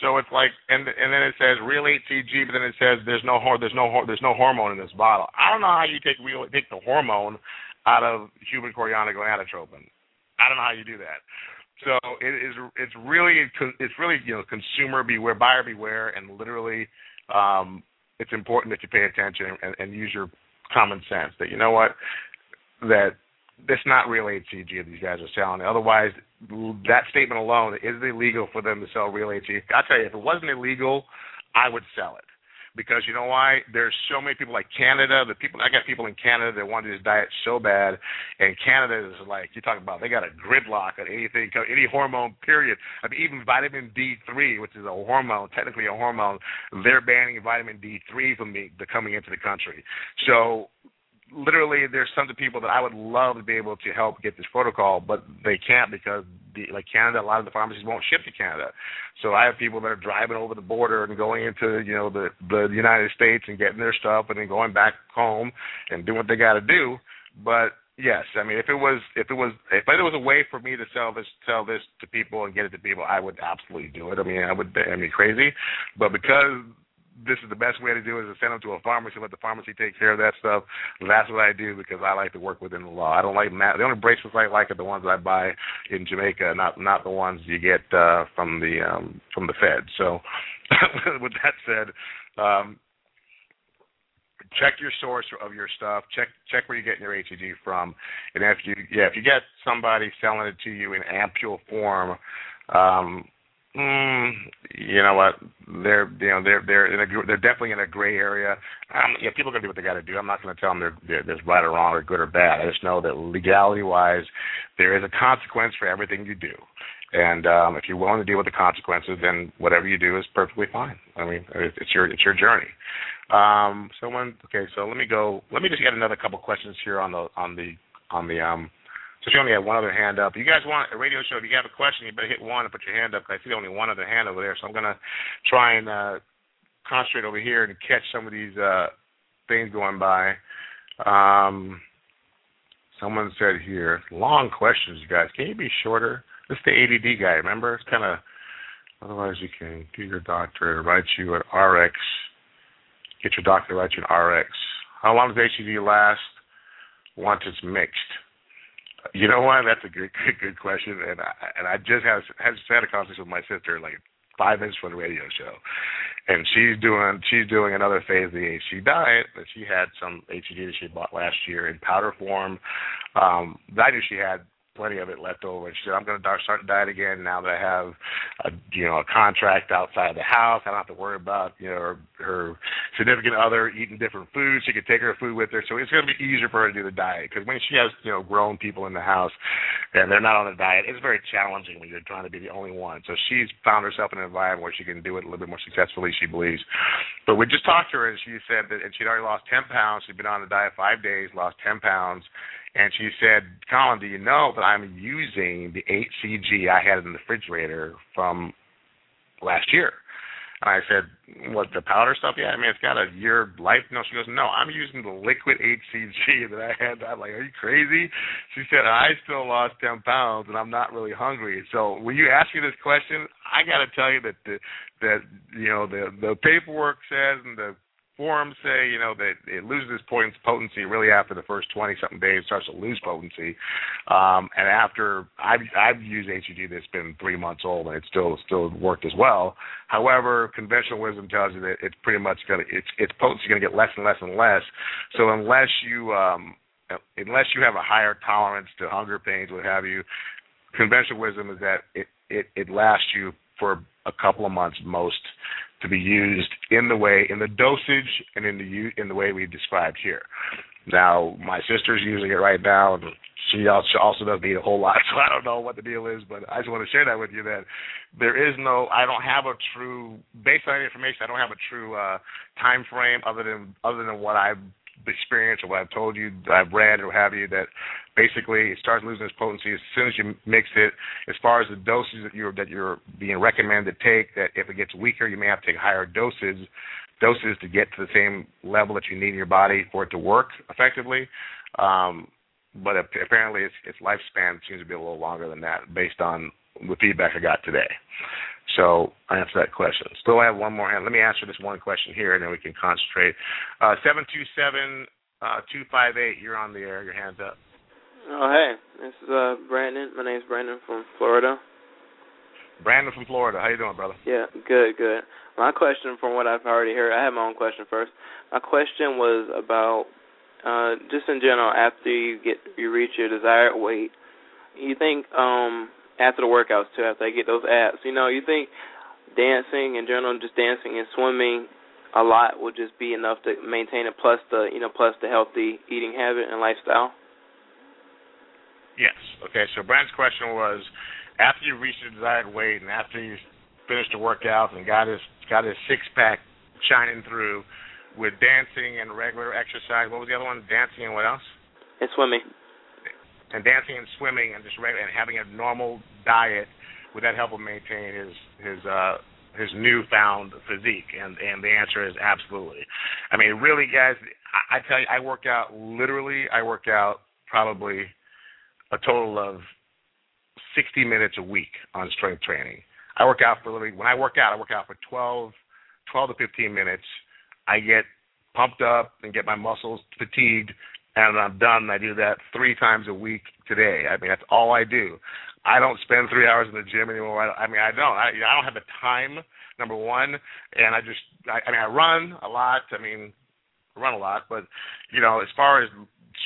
So it's like, and and then it says real HCG, but then it says there's no there's no there's no hormone in this bottle. I don't know how you take real take the hormone out of human chorionic gonadotropin. I don't know how you do that. So it is it's really it's really you know consumer beware, buyer beware, and literally um, it's important that you pay attention and, and use your common sense. That you know what that that's not real HCG these guys are selling. Otherwise, that statement alone is it illegal for them to sell real HCG. I tell you, if it wasn't illegal, I would sell it because you know why? There's so many people like Canada. The people I got people in Canada that want this diet so bad, and Canada is like you talk about. They got a gridlock on anything, any hormone. Period. I mean, even vitamin D3, which is a hormone, technically a hormone, they're banning vitamin D3 from me the coming into the country. So literally there's tons of people that I would love to be able to help get this protocol, but they can't because the, like Canada, a lot of the pharmacies won't ship to Canada. So I have people that are driving over the border and going into you know the the United States and getting their stuff and then going back home and doing what they got to do. But yes, I mean if it was if it was if there was a way for me to sell this sell this to people and get it to people, I would absolutely do it. I mean I would I mean crazy, but because this is the best way to do it is to send them to a pharmacy, let the pharmacy take care of that stuff. That's what I do because I like to work within the law. I don't like ma- the only bracelets I like are the ones I buy in Jamaica, not not the ones you get uh, from the um, from the Fed. So, with that said, um, check your source of your stuff. Check check where you're getting your HCG from, and if you yeah if you get somebody selling it to you in ampule form. Um, Mm, you know what? They're you know they're they're in a they're definitely in a gray area. Um, yeah, people are gonna do what they got to do. I'm not gonna tell them they're, they're there's right or wrong or good or bad. I just know that legality wise, there is a consequence for everything you do. And um, if you're willing to deal with the consequences, then whatever you do is perfectly fine. I mean, it's, your it's your journey. Um, someone okay, so let me go. Let me just get another couple questions here on the on the on the um So she only had one other hand up. You guys want a radio show? If you have a question, you better hit one and put your hand up. Cause I see only one other hand over there, so I'm gonna try and uh, concentrate over here and catch some of these uh, things going by. Um, someone said here, long questions, you guys. Can you be shorter? This is the ADD guy. Remember, it's kind of. Otherwise, you can get your doctor to write you an RX. Get your doctor to write you an RX. How long does HCG last? Once it's mixed. You know what? That's a good good, good question, and I, and I just had had just had a conversation with my sister like five minutes for the radio show, and she's doing she's doing another phase of the HCG diet, but she had some HCG that she bought last year in powder form. Um, I knew she had plenty of it left over. And she said, "I'm going to start diet again now that I have, a, you know, a contract outside the house. I don't have to worry about, you know, her, her significant other eating different foods. She could take her food with her, so it's going to be easier for her to do the diet. Because when she has, you know, grown people in the house and they're not on the diet, it's very challenging when you're trying to be the only one. So she's found herself in an environment where she can do it a little bit more successfully, she believes. But we just talked to her, and she said that, and she'd already lost 10 pounds. She'd been on the diet five days, lost 10 pounds and she said, Colin, do you know that I'm using the HCG I had in the refrigerator from last year? And I said, what, the powder stuff? Yeah, I mean, it's got a year life. No, she goes, no, I'm using the liquid HCG that I had. I'm like, are you crazy? She said, I still lost 10 pounds and I'm not really hungry. So when you ask me this question, I got to tell you that the, that, you know, the, the paperwork says and the forums say, you know, that it loses potency really after the first 20 something days, starts to lose potency. Um, and after I've, I've used HCG that's been three months old and it still still worked as well. However, conventional wisdom tells you that it's pretty much going to, its, its potency going to get less and less and less. So unless you, um, unless you have a higher tolerance to hunger pains, what have you, conventional wisdom is that it, it, it lasts you for a couple of months most to be used in the way in the dosage and in the in the way we described here. Now, my sister's using it right now, and she also doesn't eat a whole lot, so I don't know what the deal is. But I just want to share that with you that there is no, I don't have a true, based on information, I don't have a true uh, time frame other than other than what I've experience or what I've told you, I've read or have you, that basically it starts losing its potency as soon as you mix it. As far as the doses that you're that you're being recommended to take, that if it gets weaker, you may have to take higher doses doses to get to the same level that you need in your body for it to work effectively. Um, but apparently, its, its lifespan seems to be a little longer than that, based on the feedback I got today. So I answer that question. Still have one more hand. Let me answer this one question here, and then we can concentrate. Uh, seven two seven uh, two five eight. You're on the air. Your hands up. Oh hey, this is uh, Brandon. My name's Brandon from Florida. Brandon from Florida. How you doing, brother? Yeah, good, good. My question, from what I've already heard, I have my own question first. My question was about uh, just in general after you get you reach your desired weight. You think um after the workouts too, after I get those abs. You know, you think dancing in general, just dancing and swimming a lot would just be enough to maintain it, plus the you know, plus the healthy eating habit and lifestyle. Yes. Okay. So Brent's question was, after you reach your desired weight and after you finished the workout and got his got his six pack shining through, with dancing and regular exercise, what was the other one? Dancing and what else? And swimming and dancing and swimming and just and having a normal diet would that help him maintain his his uh his newfound physique? And and the answer is absolutely. I mean really guys i, I tell you i work out literally i work out probably a total of 60 minutes a week on strength training. I work out for literally when i work out i work out for 12 12 to 15 minutes. I get pumped up and get my muscles fatigued and I'm done. I do that three times a week today. I mean, that's all I do. I don't spend three hours in the gym anymore. I, I mean, I don't. I, I don't have the time. Number one, and I just, I, I mean, I run a lot. I mean, I run a lot, but you know, as far as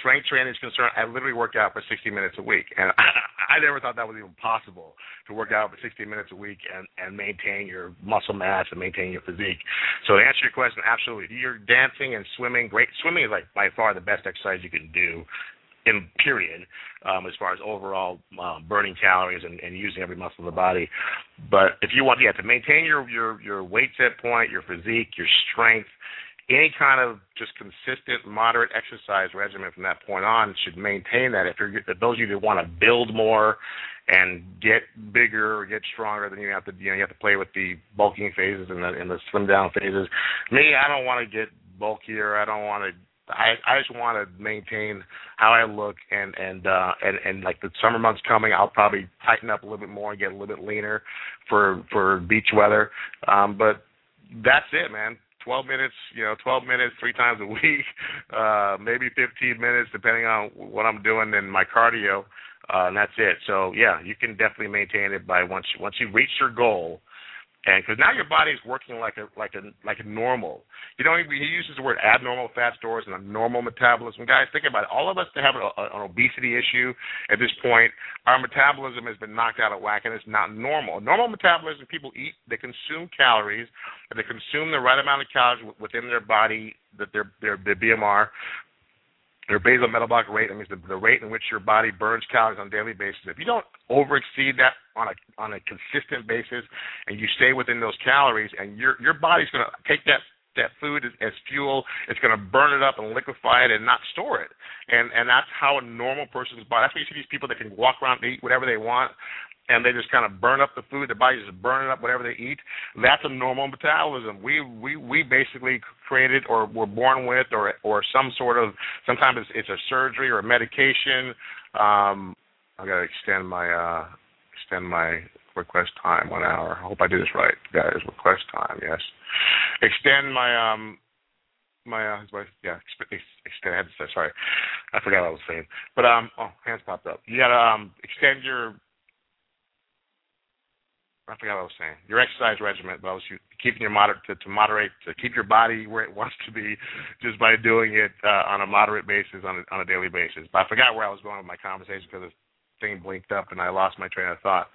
strength training is concerned, I literally work out for 60 minutes a week, and I, I never thought that was even possible to work out for 60 minutes a week and and maintain your muscle mass and maintain your physique. So to answer your question, absolutely, you're dancing and swimming. Great, swimming is like by far the best exercise you can do. In period, um, as far as overall uh, burning calories and, and using every muscle in the body, but if you want, yeah, to maintain your your your weight set point, your physique, your strength, any kind of just consistent, moderate exercise regimen from that point on should maintain that. If you're if those of you that want to build more and get bigger or get stronger, then you have to you know you have to play with the bulking phases and the and the slim down phases. Me, I don't want to get bulkier. I don't want to I I just want to maintain how I look and and uh and and like the summer months coming I'll probably tighten up a little bit more and get a little bit leaner for for beach weather um but that's it man 12 minutes you know 12 minutes three times a week uh maybe 15 minutes depending on what I'm doing and my cardio uh and that's it. So yeah you can definitely maintain it by once once you reach your goal and because now your body is working like a like a like a normal. You know, he, he uses the word abnormal fat stores and a normal metabolism. Guys, think about it. All of us that have a, a, an obesity issue at this point, our metabolism has been knocked out of whack, and it's not normal. Normal metabolism, people eat, they consume calories, and they consume the right amount of calories within their body, that their their, their BMR, your basal metabolic rate, that means the, the rate in which your body burns calories on a daily basis. If you don't over exceed that on a on a consistent basis, and you stay within those calories, and your your body's going to take that that food as, as fuel. It's going to burn it up and liquefy it and not store it. And and that's how a normal person's body. That's why you see these people that can walk around and eat whatever they want and they just kind of burn up the food. Their body's just burning up whatever they eat. That's a normal metabolism. We we we basically created or were born with or or some sort of sometimes it's, it's a surgery or a medication. Um, I gotta extend my uh, extend my request time one hour. I hope I do this right, guys. Request time, yes. Extend my um my uh yeah extend I had to say, sorry I forgot what I was saying but um oh hands popped up you gotta um extend your I forgot what I was saying. Your exercise regimen, but I was keeping your moderate to, to moderate to keep your body where it wants to be, just by doing it uh, on a moderate basis on a, on a daily basis. But I forgot where I was going with my conversation because the thing blinked up and I lost my train of thought.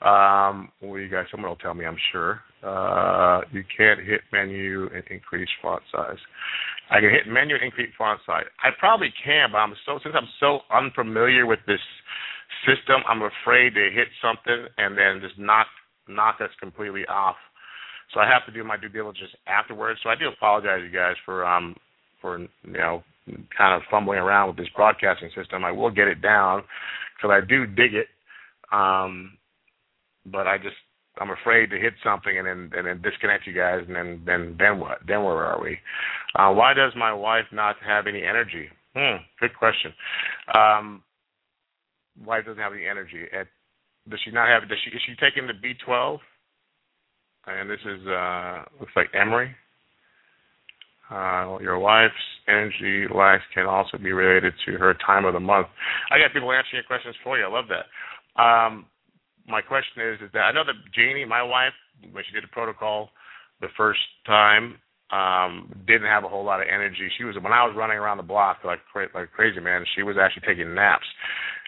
Um, well, you guys, someone will tell me, I'm sure. Uh, you can't hit menu and increase font size. I can hit menu and increase font size. I probably can, but I'm so since I'm so unfamiliar with this system, I'm afraid to hit something and then just knock knock us completely off. So I have to do my due diligence afterwards. So I do apologize, you guys, for um for you know kind of fumbling around with this broadcasting system. I will get it down because I do dig it, um, but I just I'm afraid to hit something and then and then disconnect you guys and then then then what? Then where are we? Uh, why does my wife not have any energy? Hmm, good question. Um, wife doesn't have any energy. At does she not have? Does she is she taking the B12? And this is uh looks like Emory. Uh, your wife's energy lack can also be related to her time of the month. I got people answering your questions for you. I love that. Um, my question is, is that I know that Janie, my wife, when she did the protocol the first time, um, didn't have a whole lot of energy. She was when I was running around the block like like crazy, man. She was actually taking naps,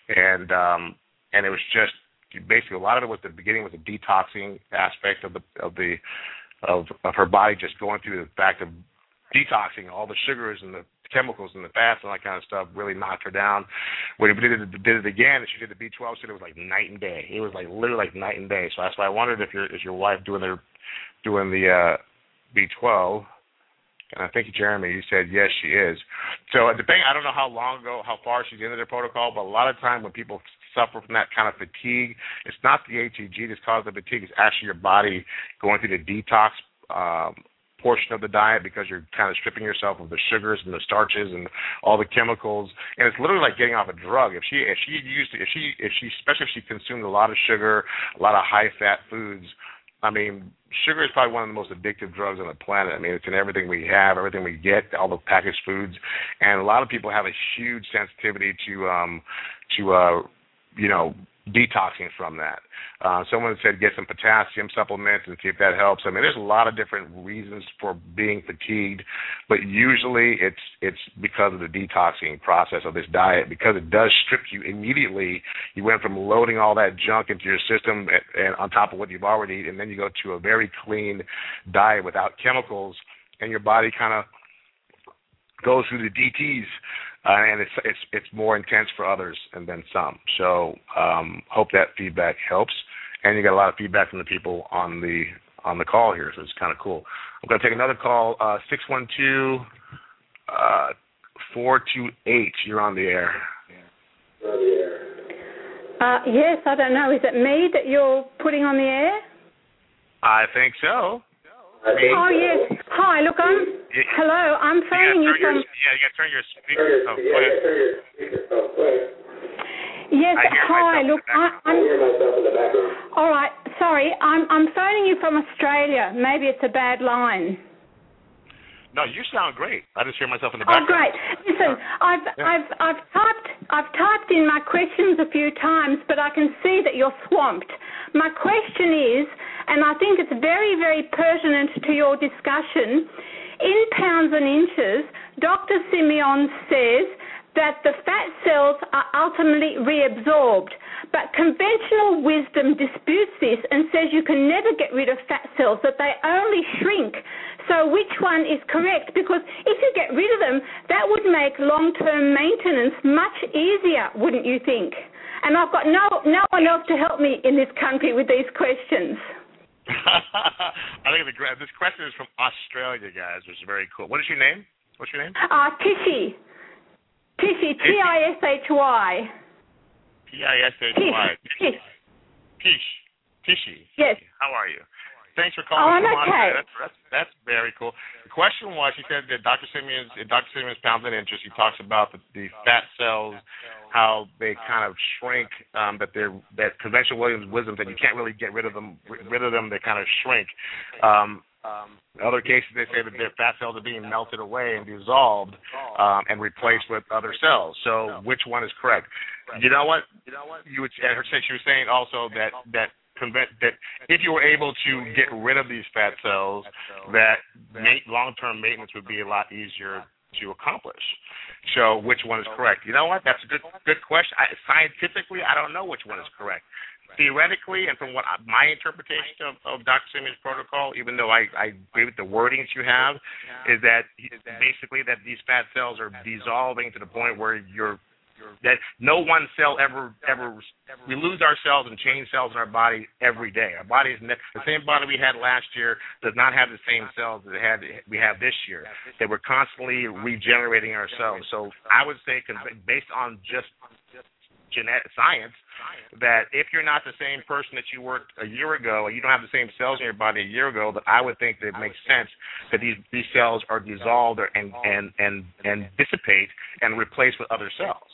and um, and it was just basically a lot of it was the beginning was the detoxing aspect of the of the of of her body just going through the fact of detoxing all the sugars and the chemicals and the fats and all that kind of stuff really knocked her down. When we did it, did it again, and she did the B12, she said it was like night and day. It was like literally like night and day. So that's why I wondered if your is your wife doing their doing the uh B12. And I think Jeremy, you said yes, she is. So depending, I don't know how long ago, how far she's into the protocol, but a lot of time when people suffer from that kind of fatigue. It's not the HCG that's causing the fatigue. It's actually your body going through the detox um, portion of the diet because you're kind of stripping yourself of the sugars and the starches and all the chemicals and it's literally like getting off a drug if she if she used if she if she especially if she consumed a lot of sugar a lot of high fat foods I mean, sugar is probably one of the most addictive drugs on the planet. I mean, it's in everything we have, everything we get, all the packaged foods, and a lot of people have a huge sensitivity to um to uh you know, detoxing from that. Uh, someone said get some potassium supplements and see if that helps. I mean, there's a lot of different reasons for being fatigued, but usually it's it's because of the detoxing process of this diet because it does strip you immediately. You went from loading all that junk into your system and, and on top of what you've already eaten, and then you go to a very clean diet without chemicals, and your body kind of goes through the DTS and it's it's it's more intense for others and then some. So um, hope that feedback helps. And you got a lot of feedback from the people on the on the call here, so it's kind of cool. I'm going to take another call. Uh, six one two uh, four two eight. You're on the air. Uh, yes, I don't know. Is it me that you're putting on the air? I think so. Oh yes. Hi. Look, I'm. Yeah. Hello. I'm phoning you, you from. Your, yeah, you got to turn your speaker. Oh, go ahead. Yes. Hi. Look, I, I'm. All right. Sorry. I'm. I'm phoning you from Australia. Maybe it's a bad line. No, you sound great. I just hear myself in the oh, background. Oh, great! Listen, I've yeah. I've I've typed I've typed in my questions a few times, but I can see that you're swamped. My question is, and I think it's very very pertinent to your discussion. In pounds and inches, Dr. Simeon says that the fat cells are ultimately reabsorbed. But conventional wisdom disputes this and says you can never get rid of fat cells, that they only shrink. So which one is correct? Because if you get rid of them, that would make long-term maintenance much easier, wouldn't you think? And I've got no no one else to help me in this country with these questions. I think the, this question is from Australia, guys, which is very cool. What is your name? What's your name? Uh, Tishy. Tishy. T I S H Y. T I S H Y. Tish. Tish. Tishy. Yes. How are you? Thanks for calling. Oh, I'm okay. That's, that's, that's very cool. The question was, he said that Dr. Simeons' Dr. Simeons' Pounds and Inches. He talks about the, the fat cells, how they kind of shrink. Um, that they're that conventional Williams wisdom that you can't really get rid of them. Rid of them, they kind of shrink. Um, um, in other cases, they say that their fat cells are being melted away and dissolved um, and replaced with other cells. So, which one is correct? You know what? You know what? You would. And her, she was saying also that that that if you were able to get rid of these fat cells, that long-term maintenance would be a lot easier to accomplish. So, which one is correct? You know what? That's a good good question. I, scientifically, I don't know which one is correct. Theoretically, and from what I, my interpretation of, of Dr. Simeons' protocol, even though I, I agree with the wordings you have, is that basically that these fat cells are dissolving to the point where you're that no one cell ever ever we lose our cells and change cells in our body every day. Our body is the same body we had last year does not have the same cells that had we have this year. That we're constantly regenerating ourselves. So I would say based on just genetic science that if you're not the same person that you were a year ago, or you don't have the same cells in your body a year ago, that I would think that it makes sense that these these cells are dissolved or, and and and and dissipate and replaced with other cells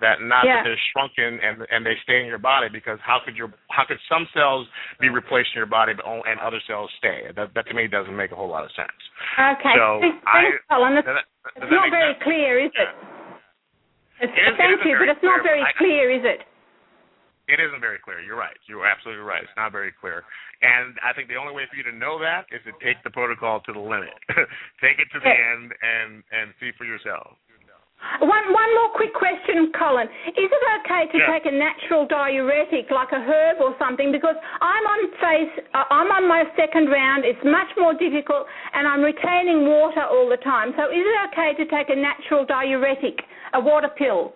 that not yeah. that they're shrunken and and they stay in your body because how could your how could some cells be replaced in your body but and other cells stay? That that to me doesn't make a whole lot of sense. Okay. So Thanks, I, Colin. It's not very sense? clear, is it? It's, it is, thank you, but it's not very I, clear, is it? It isn't very clear. You're right. You're absolutely right. It's not very clear. And I think the only way for you to know that is to take the protocol to the limit. take it to the end and and see for yourself. One one more quick question, Colin. Is it okay to yeah. take a natural diuretic like a herb or something? Because I'm on phase, uh, I'm on my second round. It's much more difficult, and I'm retaining water all the time. So is it okay to take a natural diuretic, a water pill?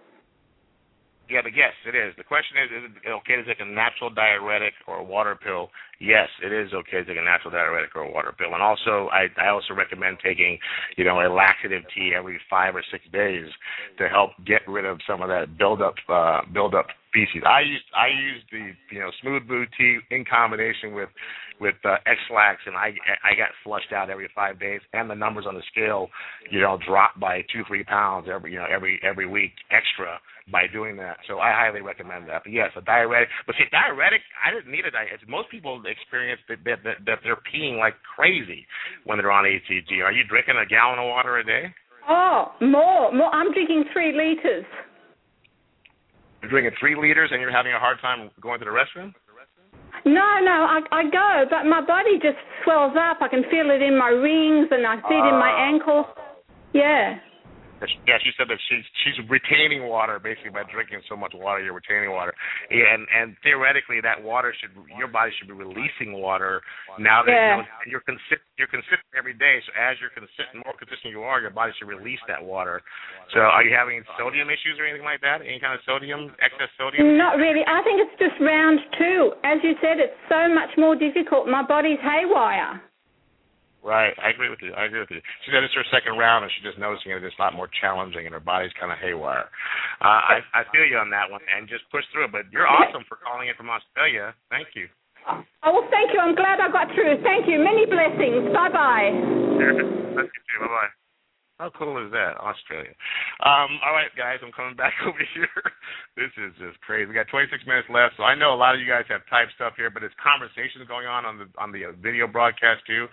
Yeah, but yes, it is. The question is, is it okay to take a natural diuretic or a water pill? Yes, it is okay to take a natural diuretic or a water pill. And also, I, I also recommend taking, you know, a laxative tea every five or six days to help get rid of some of that buildup, uh, buildup species. I used I used the you know Smooth Move tea in combination with with uh, Ex-Lax, and I I got flushed out every five days, and the numbers on the scale, you know, dropped by two three pounds every you know every every week extra by doing that. So I highly recommend that. But yes, a diuretic. But see, diuretic, I didn't need a diuretic. Most people experience that, that that that they're peeing like crazy when they're on HCG. Are you drinking a gallon of water a day? Oh, more, more. I'm drinking three liters. You're drinking three liters, and you're having a hard time going to the restroom. No, no, I I go, but my body just swells up. I can feel it in my rings, and I see it in my ah. ankles. Yeah. Yeah, she said that she's she's retaining water basically by drinking so much water. You're retaining water, and and theoretically that water should your body should be releasing water now that yeah. you know, you're consistent you're consistent every day. So as you're consistent, more consistent you are, your body should release that water. So are you having sodium issues or anything like that? Any kind of sodium excess sodium? Not really. I think it's just round two. As you said, it's so much more difficult. My body's haywire. Right, I agree with you. I agree with you. She said it's her second round, and she's just noticing it. It's a lot more challenging, and her body's kind of haywire. Uh, I I feel you on that one, and just push through it. But you're awesome for calling in from Australia. Thank you. Oh, well, thank you. I'm glad I got through. Thank you. Many blessings. Bye bye. Thank you. Bye bye. How cool is that, Australia? Um, all right, guys, I'm coming back over here. this is just crazy. We got 26 minutes left, so I know a lot of you guys have typed stuff here, but it's conversations going on on the on the video broadcast too.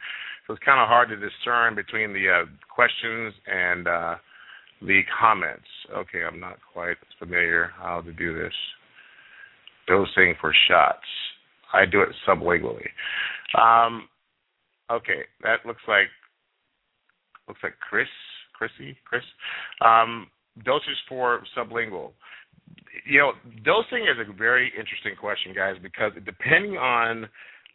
So it's kind of hard to discern between the uh, questions and uh, the comments. Okay, I'm not quite familiar how to do this. Dosing for shots. I do it sublingually. Um, okay, that looks like looks like Chris, Chrissy, Chris. Um, doses for sublingual. You know, dosing is a very interesting question, guys, because depending on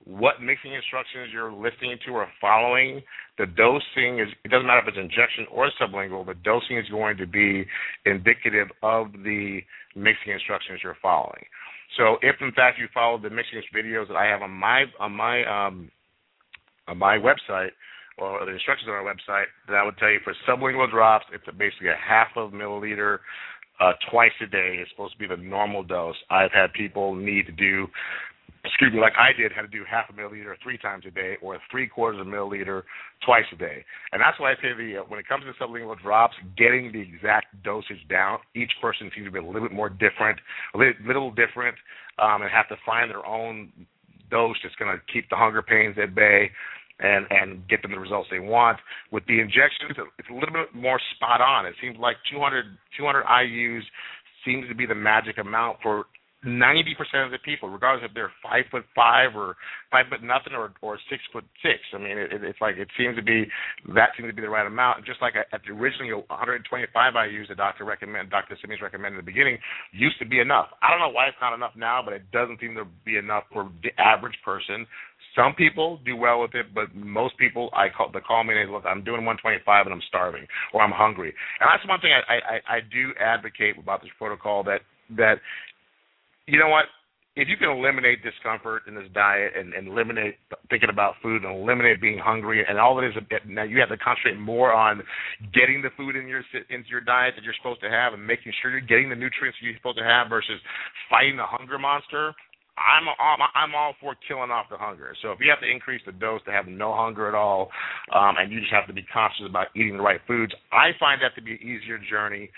what mixing instructions you're listening to or following, the dosing is it doesn't matter if it's injection or sublingual, the dosing is going to be indicative of the mixing instructions you're following. So if in fact you follow the mixing videos that I have on my on my um on my website or the instructions on our website, then I would tell you for sublingual drops, it's basically a half of a milliliter uh, twice a day is supposed to be the normal dose. I've had people need to do excuse me, like I did, had to do half a milliliter three times a day, or three quarters of a milliliter twice a day. And that's why I say the uh, when it comes to sublingual drops, getting the exact dosage down, each person seems to be a little bit more different, a little, little different, um, and have to find their own dose that's going to keep the hunger pains at bay and and get them the results they want. With the injections, it's a little bit more spot on. It seems like 200 200 IU's seems to be the magic amount for ninety percent of the people, regardless if they're five foot five or five foot nothing or or six foot six. I mean, it, it's like it seems to be that seems to be the right amount. Just like at the originally 125 I used, the doctor recommend, Dr. Simeons recommended in the beginning, used to be enough. I don't know why it's not enough now, but it doesn't seem to be enough for the average person. Some people do well with it, but most people, I call the call me and they look, I'm doing 125 and I'm starving or I'm hungry, and that's one thing I I, I do advocate about this protocol that that you know what? If you can eliminate discomfort in this diet and, and eliminate thinking about food and eliminate being hungry and all it is now you have to concentrate more on getting the food in your into your diet that you're supposed to have and making sure you're getting the nutrients you're supposed to have versus fighting the hunger monster. I'm all, I'm all for killing off the hunger. So if you have to increase the dose to have no hunger at all, um, and you just have to be conscious about eating the right foods, I find that to be an easier journey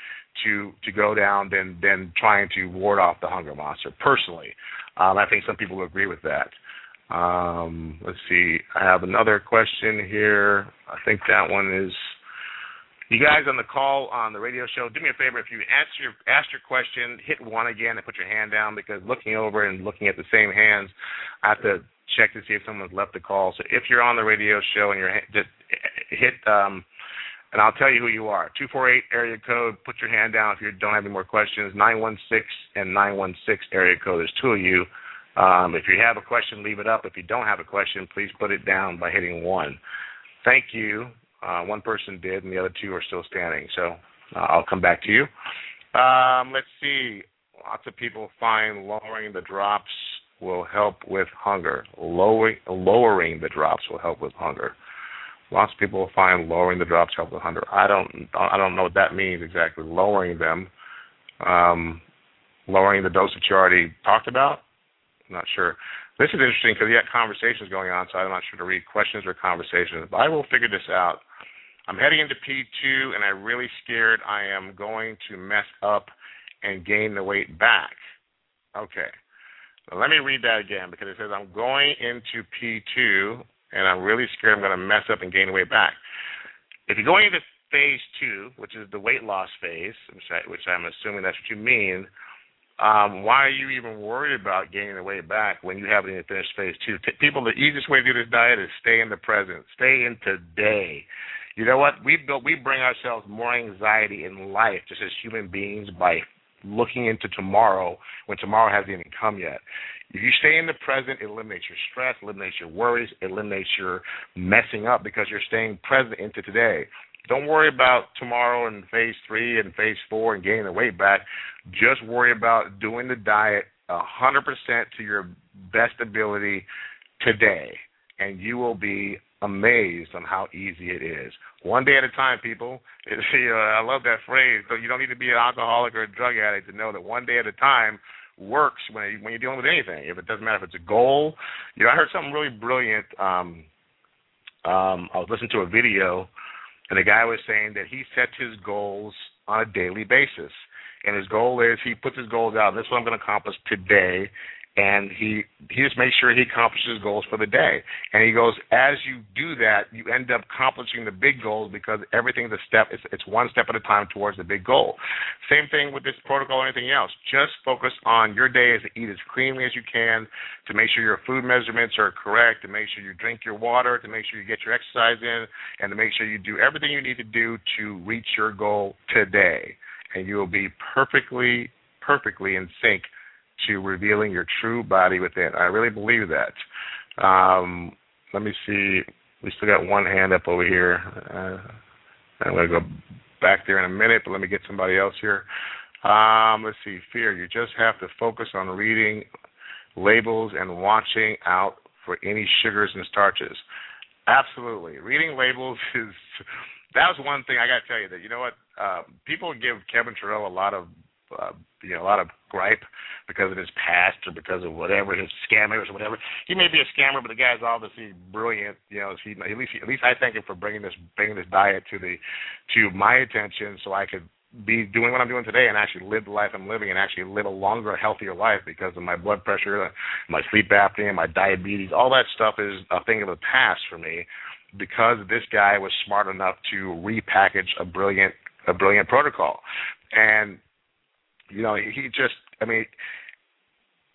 to to go down than than trying to ward off the hunger monster. Personally, um, I think some people agree with that. Um, let's see. I have another question here. I think that one is. You guys on the call on the radio show, do me a favor. If you answer your ask your question, hit one again and put your hand down because looking over and looking at the same hands, I have to check to see if someone's left the call. So if you're on the radio show and you're just hit um, and I'll tell you who you are. 248 area code, put your hand down if you don't have any more questions. 916 and 916 area code, there's two of you. Um, if you have a question, leave it up. If you don't have a question, please put it down by hitting one. Thank you. Uh, one person did, and the other two are still standing. So uh, I'll come back to you. Um, let's see. Lots of people find lowering the drops will help with hunger. Lowering, lowering the drops will help with hunger. Lots of people find lowering the drops help with hunger. I don't I don't know what that means exactly. Lowering them, um, lowering the dose that you already talked about. I'm not sure. This is interesting because you got conversations going on, so I'm not sure to read questions or conversations. But I will figure this out. I'm heading into P2, and I'm really scared I am going to mess up and gain the weight back. Okay. let me read that again because it says I'm going into P2 and I'm really scared I'm going to mess up and gain weight back. If you're going into phase two, which is the weight loss phase, which, I, which I'm assuming that's what you mean, um, why are you even worried about gaining the weight back when you haven't even finished phase two? T- people, the easiest way to do this diet is stay in the present, stay in today. You know what? We built, we bring ourselves more anxiety in life just as human beings by looking into tomorrow when tomorrow hasn't even come yet. If you stay in the present, it eliminates your stress, eliminates your worries, eliminates your messing up because you're staying present into today. Don't worry about tomorrow and phase three and phase four and gaining the weight back. Just worry about doing the diet a 100% to your best ability today, and you will be amazed on how easy it is. One day at a time, people. It, you know, I love that phrase. So you don't need to be an alcoholic or a drug addict to know that one day at a time works when when you're dealing with anything. If it doesn't matter if it's a goal, you know, I heard something really brilliant. Um, um, I was listening to a video, and the guy was saying that he sets his goals on a daily basis, and his goal is he puts his goals out. This is what I'm going to accomplish today, and he he just makes sure he accomplishes goals for the day. And he goes, as you do that, you end up accomplishing the big goals because everything's a step. It's, it's one step at a time towards the big goal. Same thing with this protocol or anything else. Just focus on your day is to eat as cleanly as you can, to make sure your food measurements are correct, to make sure you drink your water, to make sure you get your exercise in, and to make sure you do everything you need to do to reach your goal today. And you will be perfectly, perfectly in sync to revealing your true body within. I really believe that. Um, let me see. We still got one hand up over here. Uh, I'm going to go back there in a minute, but let me get somebody else here. Um, let's see. Fear. You just have to focus on reading labels and watching out for any sugars and starches. Absolutely. Reading labels is that was one thing I got to tell you that you know what uh, people give Kevin Trudeau a lot of uh, you know a lot of gripe because of his past or because of whatever his scammers or whatever. He may be a scammer, but the guy's obviously brilliant. You know, he at least at least I thank him for bringing this bringing this diet to the to my attention so I could be doing what I'm doing today and actually live the life I'm living and actually live a longer, healthier life because of my blood pressure, my sleep apnea, my diabetes. All that stuff is a thing of the past for me because this guy was smart enough to repackage a brilliant a brilliant protocol. And you know, he just, I mean,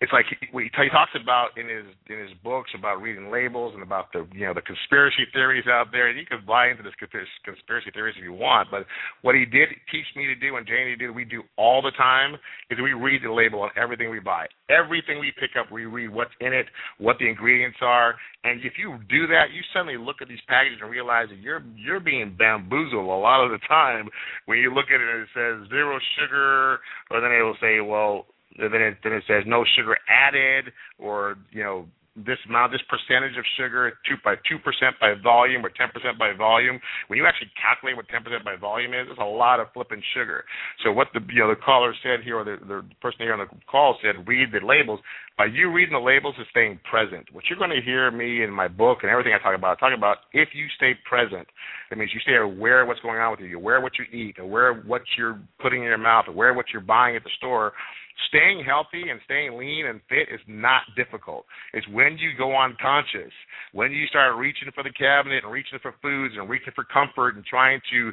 it's like he, he talks about in his in his books about reading labels and about the you know the conspiracy theories out there. And you can buy into this conspiracy theories if you want, but what he did teach me to do and Janie did, we do all the time, is we read the label on everything we buy. Everything we pick up, we read what's in it, what the ingredients are, and if you do that, you suddenly look at these packages and realize that you're you're being bamboozled a lot of the time when you look at it and it says zero sugar, or then it will say, well then it then it says no sugar added or you know this amount, this percentage of sugar, two by two percent by volume or ten percent by volume. When you actually calculate what ten percent by volume is, it's a lot of flipping sugar. So what the you know the caller said here, or the, the person here on the call said, read the labels. By you reading the labels is staying present. What you're going to hear me in my book and everything I talk about, I talk about if you stay present. That means you stay aware of what's going on with you, you're aware of what you eat, aware of what you're putting in your mouth, aware of what you're buying at the store staying healthy and staying lean and fit is not difficult. It's when you go unconscious, when you start reaching for the cabinet and reaching for foods and reaching for comfort and trying to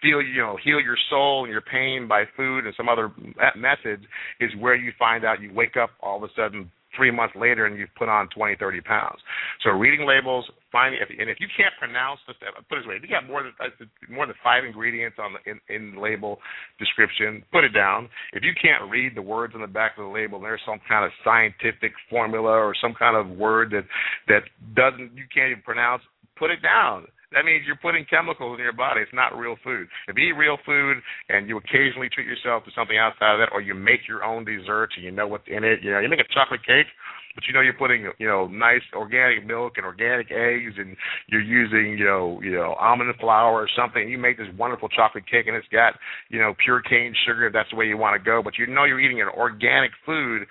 feel you know heal your soul and your pain by food and some other methods is where you find out you wake up all of a sudden three months later and you've put on 20, 30 pounds. So reading labels, finding, if, and if you can't pronounce the, put it this way, if you got more than uh, more than five ingredients on the in, in the label description, put it down. If you can't read the words on the back of the label, there's some kind of scientific formula or some kind of word that that doesn't you can't even pronounce, put it down that means you're putting chemicals in your body. It's not real food. If you eat real food and you occasionally treat yourself to something outside of that, or you make your own desserts and you know what's in it, you know, you make a chocolate cake, but you know you're putting you know nice organic milk and organic eggs and you're using you know you know almond flour or something. You make this wonderful chocolate cake and it's got you know pure cane sugar. If that's the way you want to go. But you know you're eating an organic food.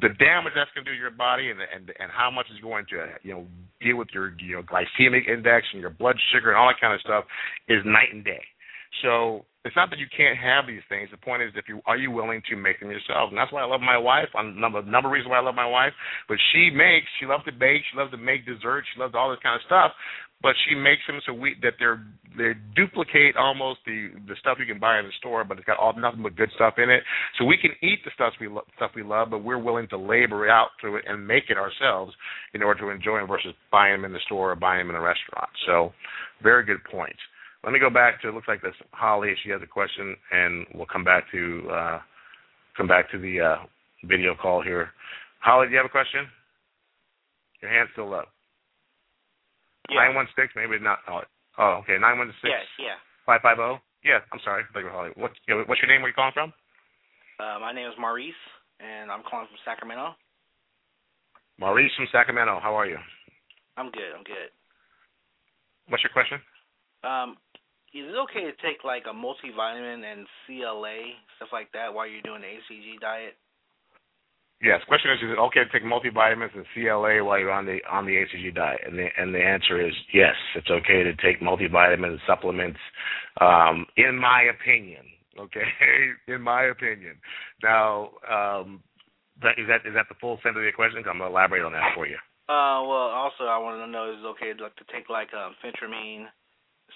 The damage that's going to do your body and and and how much is going to you know deal with your you know glycemic index and your blood sugar and all that kind of stuff is night and day. So it's not that you can't have these things. The point is, if you are you willing to make them yourself, and that's why I love my wife. On number number of reasons why I love my wife, but she makes. She loves to bake. She loves to make desserts. She loves all this kind of stuff. But she makes them so we that they're they duplicate almost the the stuff you can buy in the store, but it's got all nothing but good stuff in it. So we can eat the stuff we lo- stuff we love, but we're willing to labor out through it and make it ourselves in order to enjoy them versus buying them in the store or buying them in a restaurant. So, very good point. Let me go back to it looks like this Holly. She has a question, and we'll come back to uh, come back to the uh, video call here. Holly, do you have a question? Your hand's still up. Nine one six, maybe not. Oh, oh okay. Nine one six. Yeah, yeah. Five five zero. Yeah, I'm sorry. Holly. What, what's your name? Where are you calling from? Uh, my name is Maurice, and I'm calling from Sacramento. Maurice from Sacramento. How are you? I'm good. I'm good. What's your question? Um, is it okay to take like a multivitamin and CLA stuff like that while you're doing the HCG diet? Yes. Question is: Is it okay to take multivitamins and CLA while you're on the on the HCG diet? And the and the answer is yes. It's okay to take multivitamins supplements. Um, in my opinion, okay, in my opinion. Now, um, that, is that is that the full sense of the question? I'm gonna elaborate on that for you. Uh, well, also I wanted to know is it okay to, like to take like um, phentermine,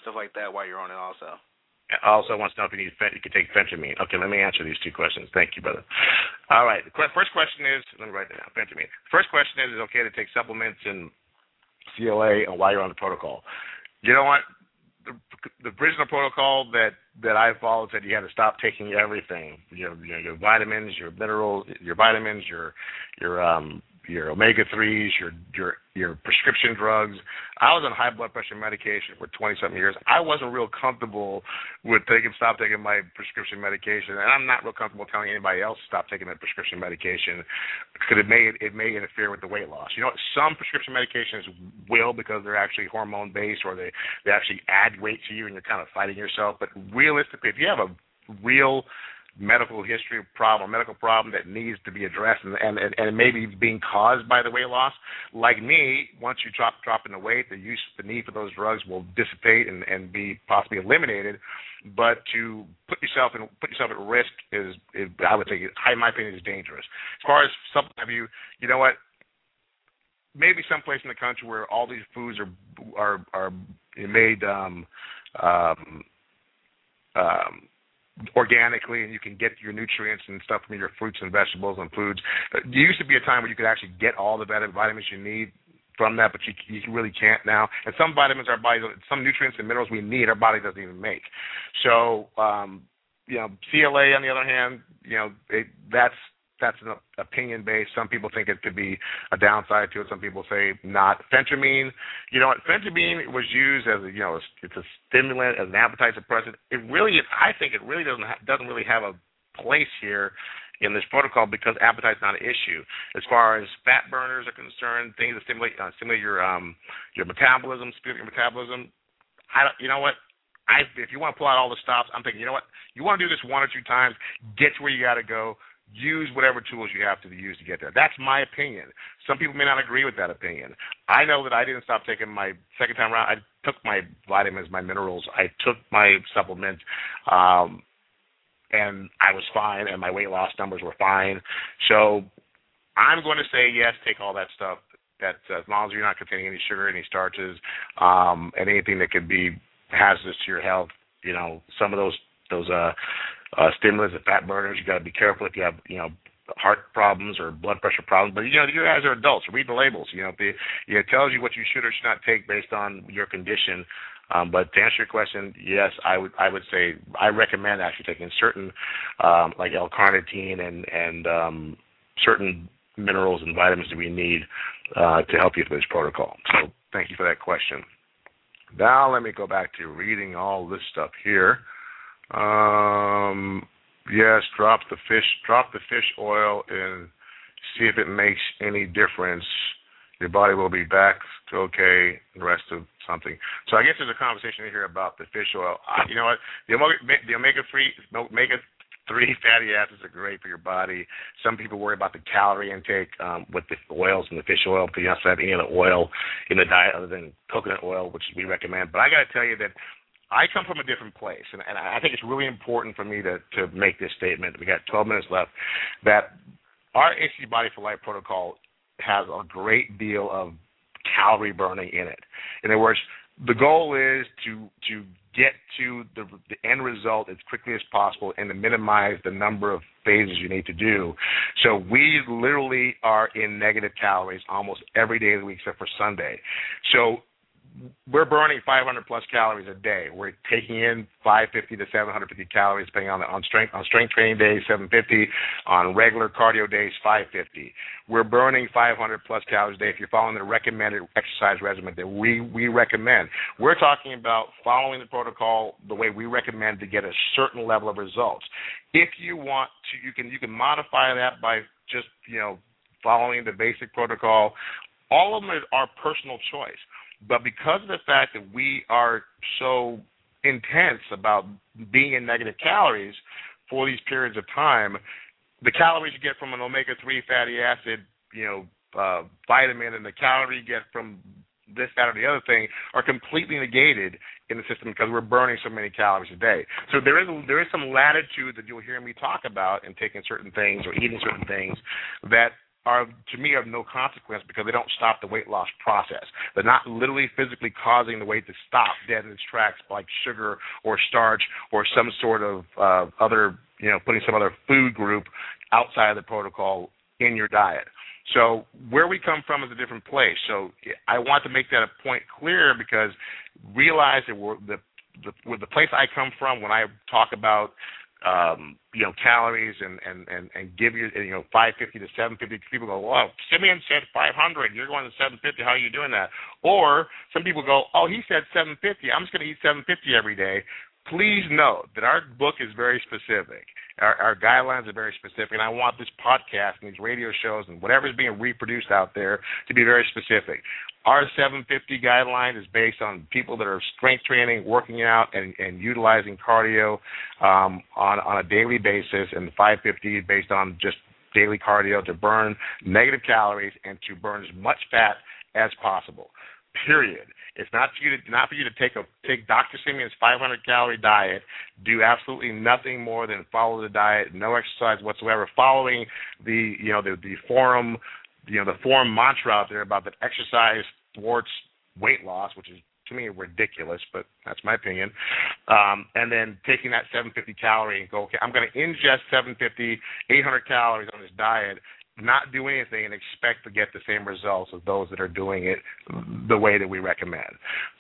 stuff like that while you're on it also. Also wants to know if you need you can take phentermine. Okay, let me answer these two questions. Thank you, brother. All right. The first question is let me write that down. Phentermine. First question is: Is it okay to take supplements and CLA and while you're on the protocol? You know what? The, the original protocol that that I followed said you had to stop taking everything. Your your, your vitamins, your minerals, your vitamins, your your um your omega threes, your your your prescription drugs. I was on high blood pressure medication for twenty something years. I wasn't real comfortable with taking stop taking my prescription medication, and I'm not real comfortable telling anybody else to stop taking their prescription medication because it may it may interfere with the weight loss. You know, some prescription medications will because they're actually hormone based or they they actually add weight to you and you're kind of fighting yourself. But realistically, if you have a real medical history problem, medical problem that needs to be addressed, and and and maybe being caused by the weight loss. Like me, once you drop drop in the weight, the use the need for those drugs will dissipate and and be possibly eliminated. But to put yourself in put yourself at risk is, is I would say, in my opinion, is dangerous. As far as some of you, you know what? Maybe someplace in the country where all these foods are are are made um, um, um, organically and you can get your nutrients and stuff from your fruits and vegetables and foods. There used to be a time where you could actually get all the vitamins you need from that, but you you really can't now. And some vitamins our body, some nutrients and minerals we need, our body doesn't even make. So, um, you know, CLA on the other hand, you know, it, that's that's an opinion based. Some people think it could be a downside to it. Some people say not. Phentermine, you know, what? phentermine was used as a, you know, it's a stimulant, as an appetite suppressant. It really, is, I think, it really doesn't ha- doesn't really have a place here in this protocol because appetite's not an issue. As far as fat burners are concerned, things that stimulate uh, stimulate your um your metabolism, speed your metabolism. I don't, you know what? I if you want to pull out all the stops, I'm thinking, you know what? You want to do this one or two times, get to where you got to go use whatever tools you have to use to get there. That's my opinion. Some people may not agree with that opinion. I know that I didn't stop taking my second time around. I took my vitamins, my minerals. I took my supplements, um, and I was fine, and my weight loss numbers were fine. So I'm going to say yes, take all that stuff. That as long as you're not containing any sugar, any starches, um, and anything that could be hazardous to your health. You know, some of those those uh uh, stimulants and fat burners. You got to be careful if you have, you know, heart problems or blood pressure problems. But you know, you guys are adults. Read the labels. You know, it, it tells you what you should or should not take based on your condition. Um, but to answer your question, yes, I would I would say I recommend actually taking certain um, like L-carnitine and and um, certain minerals and vitamins that we need uh, to help you through this protocol. So thank you for that question. Now let me go back to reading all this stuff here. Um, yes, drop the fish, drop the fish oil, and see if it makes any difference. Your body will be back to okay. The rest of something. So I guess there's a conversation here about the fish oil. you know what? The omega, the omega three, omega three fatty acids are great for your body. Some people worry about the calorie intake um, with the oils and the fish oil because you don't have any other oil in the diet other than coconut oil, which we recommend. But I got to tell you that I come from a different place, and, and I think it's really important for me to, to make this statement. We got 12 minutes left. That our HCG Body for Life protocol has a great deal of calorie burning in it. In other words, the goal is to to get to the, the end result as quickly as possible and to minimize the number of phases you need to do. So we literally are in negative calories almost every day of the week except for Sunday. So we're burning 500 plus calories a day. We're taking in 550 to 750 calories, depending on the, on strength on strength training days, 750. On regular cardio days, 550. We're burning 500 plus calories a day if you're following the recommended exercise regimen that we we recommend. We're talking about following the protocol the way we recommend to get a certain level of results. If you want to, you can you can modify that by just you know following the basic protocol. All of them are personal choice But because of the fact that we are so intense about being in negative calories for these periods of time, the calories you get from an omega three fatty acid, you know, uh, vitamin, and the calorie you get from this, that, or the other thing are completely negated in the system because we're burning so many calories a day. So there is there is some latitude that you'll hear me talk about in taking certain things or eating certain things that are to me of no consequence because they don't stop the weight loss process. They're not literally physically causing the weight to stop dead in its tracks like sugar or starch or some sort of uh, other you know putting some other food group outside of the protocol in your diet. So where we come from is a different place. So I want to make that a point clear because realize that we're the the, the place I come from when I talk about um, you know calories and and and and give you you know 550 to 750 people go well Simeons said 500 you're going to 750 how are you doing that? Or some people go oh he said 750 I'm just going to eat 750 every day. Please note that our book is very specific. Our, our, guidelines are very specific, and I want this podcast and these radio shows and whatever is being reproduced out there to be very specific. Our 750 guideline is based on people that are strength training, working out, and, and utilizing cardio um, on on a daily basis, and the 550 is based on just daily cardio to burn negative calories and to burn as much fat as possible. Period. It's not for you to not for you to take a take Dr. Simeons' 500 calorie diet, do absolutely nothing more than follow the diet, no exercise whatsoever, following the you know the the forum you know the forum mantra out there about that exercise thwarts weight loss, which is to me ridiculous, but that's my opinion. Um, and then taking that 750 calorie and go, okay, I'm going to ingest 750, 800 calories on this diet not do anything and expect to get the same results as those that are doing it the way that we recommend.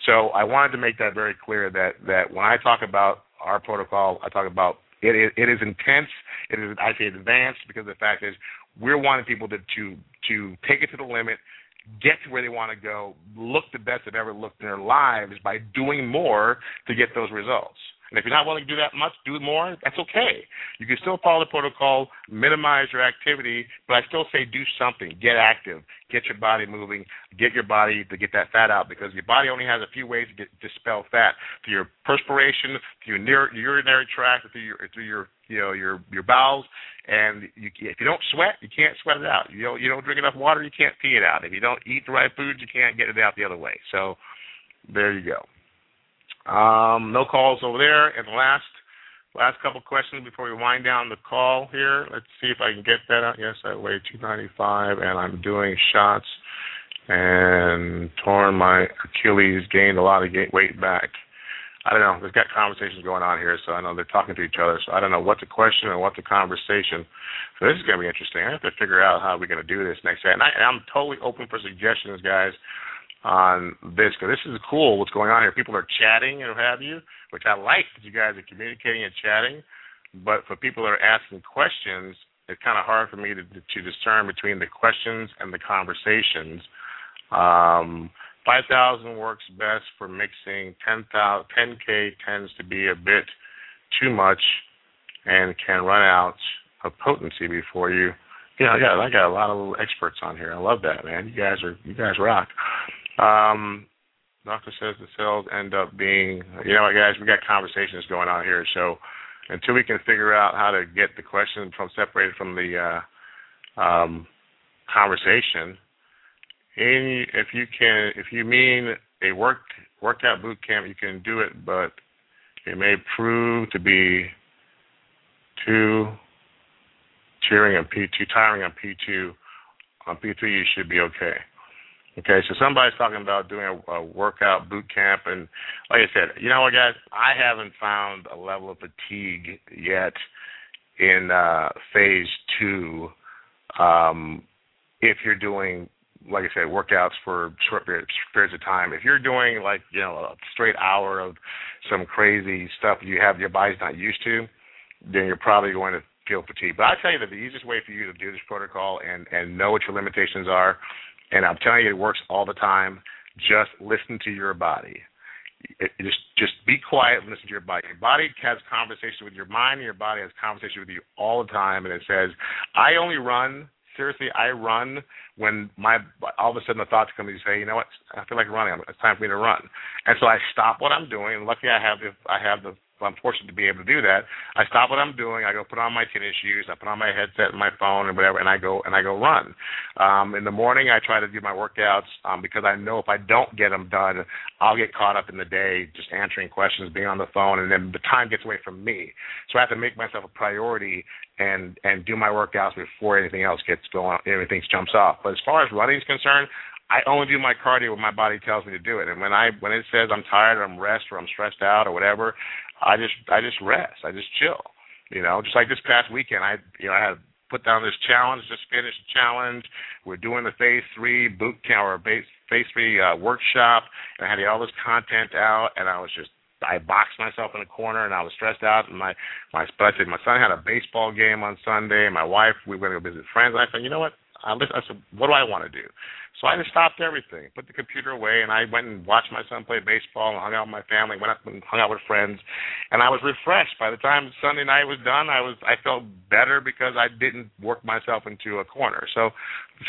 So I wanted to make that very clear that that when I talk about our protocol, I talk about it is, it is intense. It is I say advanced because the fact is we're wanting people to to to take it to the limit, get to where they want to go, look the best they've ever looked in their lives by doing more to get those results. And if you're not willing to do that much, do more, that's okay. You can still follow the protocol, minimize your activity, but I still say do something. Get active. Get your body moving. Get your body to get that fat out because your body only has a few ways to get dispel fat through your perspiration, through your urinary tract, through your through your you know your your bowels. And you, if you don't sweat, you can't sweat it out. You don't you don't drink enough water, you can't pee it out. If you don't eat the right foods, you can't get it out the other way. So there you go. Um, no calls over there. And last last couple questions before we wind down the call here. Let's see if I can get that out. Yes, I weigh 295 and I'm doing shots and torn my Achilles, gained a lot of weight back. I don't know. There's got conversations going on here, so I know they're talking to each other. So I don't know what the question and what the conversation. So this is going to be interesting. I have to figure out how we're going to do this next day. And I, I'm totally open for suggestions, guys on this because this is cool what's going on here. People are chatting and what have you, which I like that you guys are communicating and chatting. But for people that are asking questions, it's kind of hard for me to to discern between the questions and the conversations. Um, 5,000 works best for mixing. 10,000, 10K tends to be a bit too much and can run out of potency before you. Yeah, yeah, I got a lot of experts on here. I love that, man. You guys are you guys rock. Um, doctor says the cells end up being, you know what, guys, we got conversations going on here. So until we can figure out how to get the question from separated from the uh, um, conversation, in, if you can, if you mean a work workout boot camp, you can do it, but it may prove to be too tiring on P two tiring on P two. On P three, you should be okay. Okay, so somebody's talking about doing a, a workout boot camp, and like I said, you know what, guys, I haven't found a level of fatigue yet in uh, phase two. Um, if you're doing, like I said, workouts for short periods, of time, if you're doing like you know a straight hour of some crazy stuff you have your body's not used to, then you're probably going to feel fatigue. But I tell you that the easiest way for you to do this protocol and and know what your limitations are and I'm telling you, it works all the time. Just listen to your body. It, it just just be quiet and listen to your body. Your body has conversation with your mind, and your body has conversation with you all the time, and it says, "I only run seriously, I run when my all of a sudden the thoughts come to me say, you know what, I feel like running. It's time for me to run. And so I stop what I'm doing. And luckily, I have the I have the I'm fortunate to be able to do that. I stop what I'm doing. I go put on my tennis shoes. I put on my headset and my phone and whatever, and I go and I go run. Um, in the morning, I try to do my workouts um, because I know if I don't get them done, I'll get caught up in the day just answering questions, being on the phone, and then the time gets away from me. So I have to make myself a priority and and do my workouts before anything else gets going, everything jumps off. But as far as running is concerned, I only do my cardio when my body tells me to do it. And when I when it says I'm tired or I'm rest or I'm stressed out or whatever, I just I just rest. I just chill. You know, just like this past weekend, I you know I had put down this challenge, just finished the challenge. We're doing the phase three boot camp or phase three uh, workshop, and I had all this content out, and I was just I boxed myself in a corner and I was stressed out. And my my but I said my son had a baseball game on Sunday. And my wife we were going to go visit friends. And I said, you know what? I, I said, what do I want to do? So I just stopped everything, put the computer away, and I went and watched my son play baseball and hung out with my family, went up and hung out with friends, and I was refreshed. By the time Sunday night was done, I was I felt better because I didn't work myself into a corner. So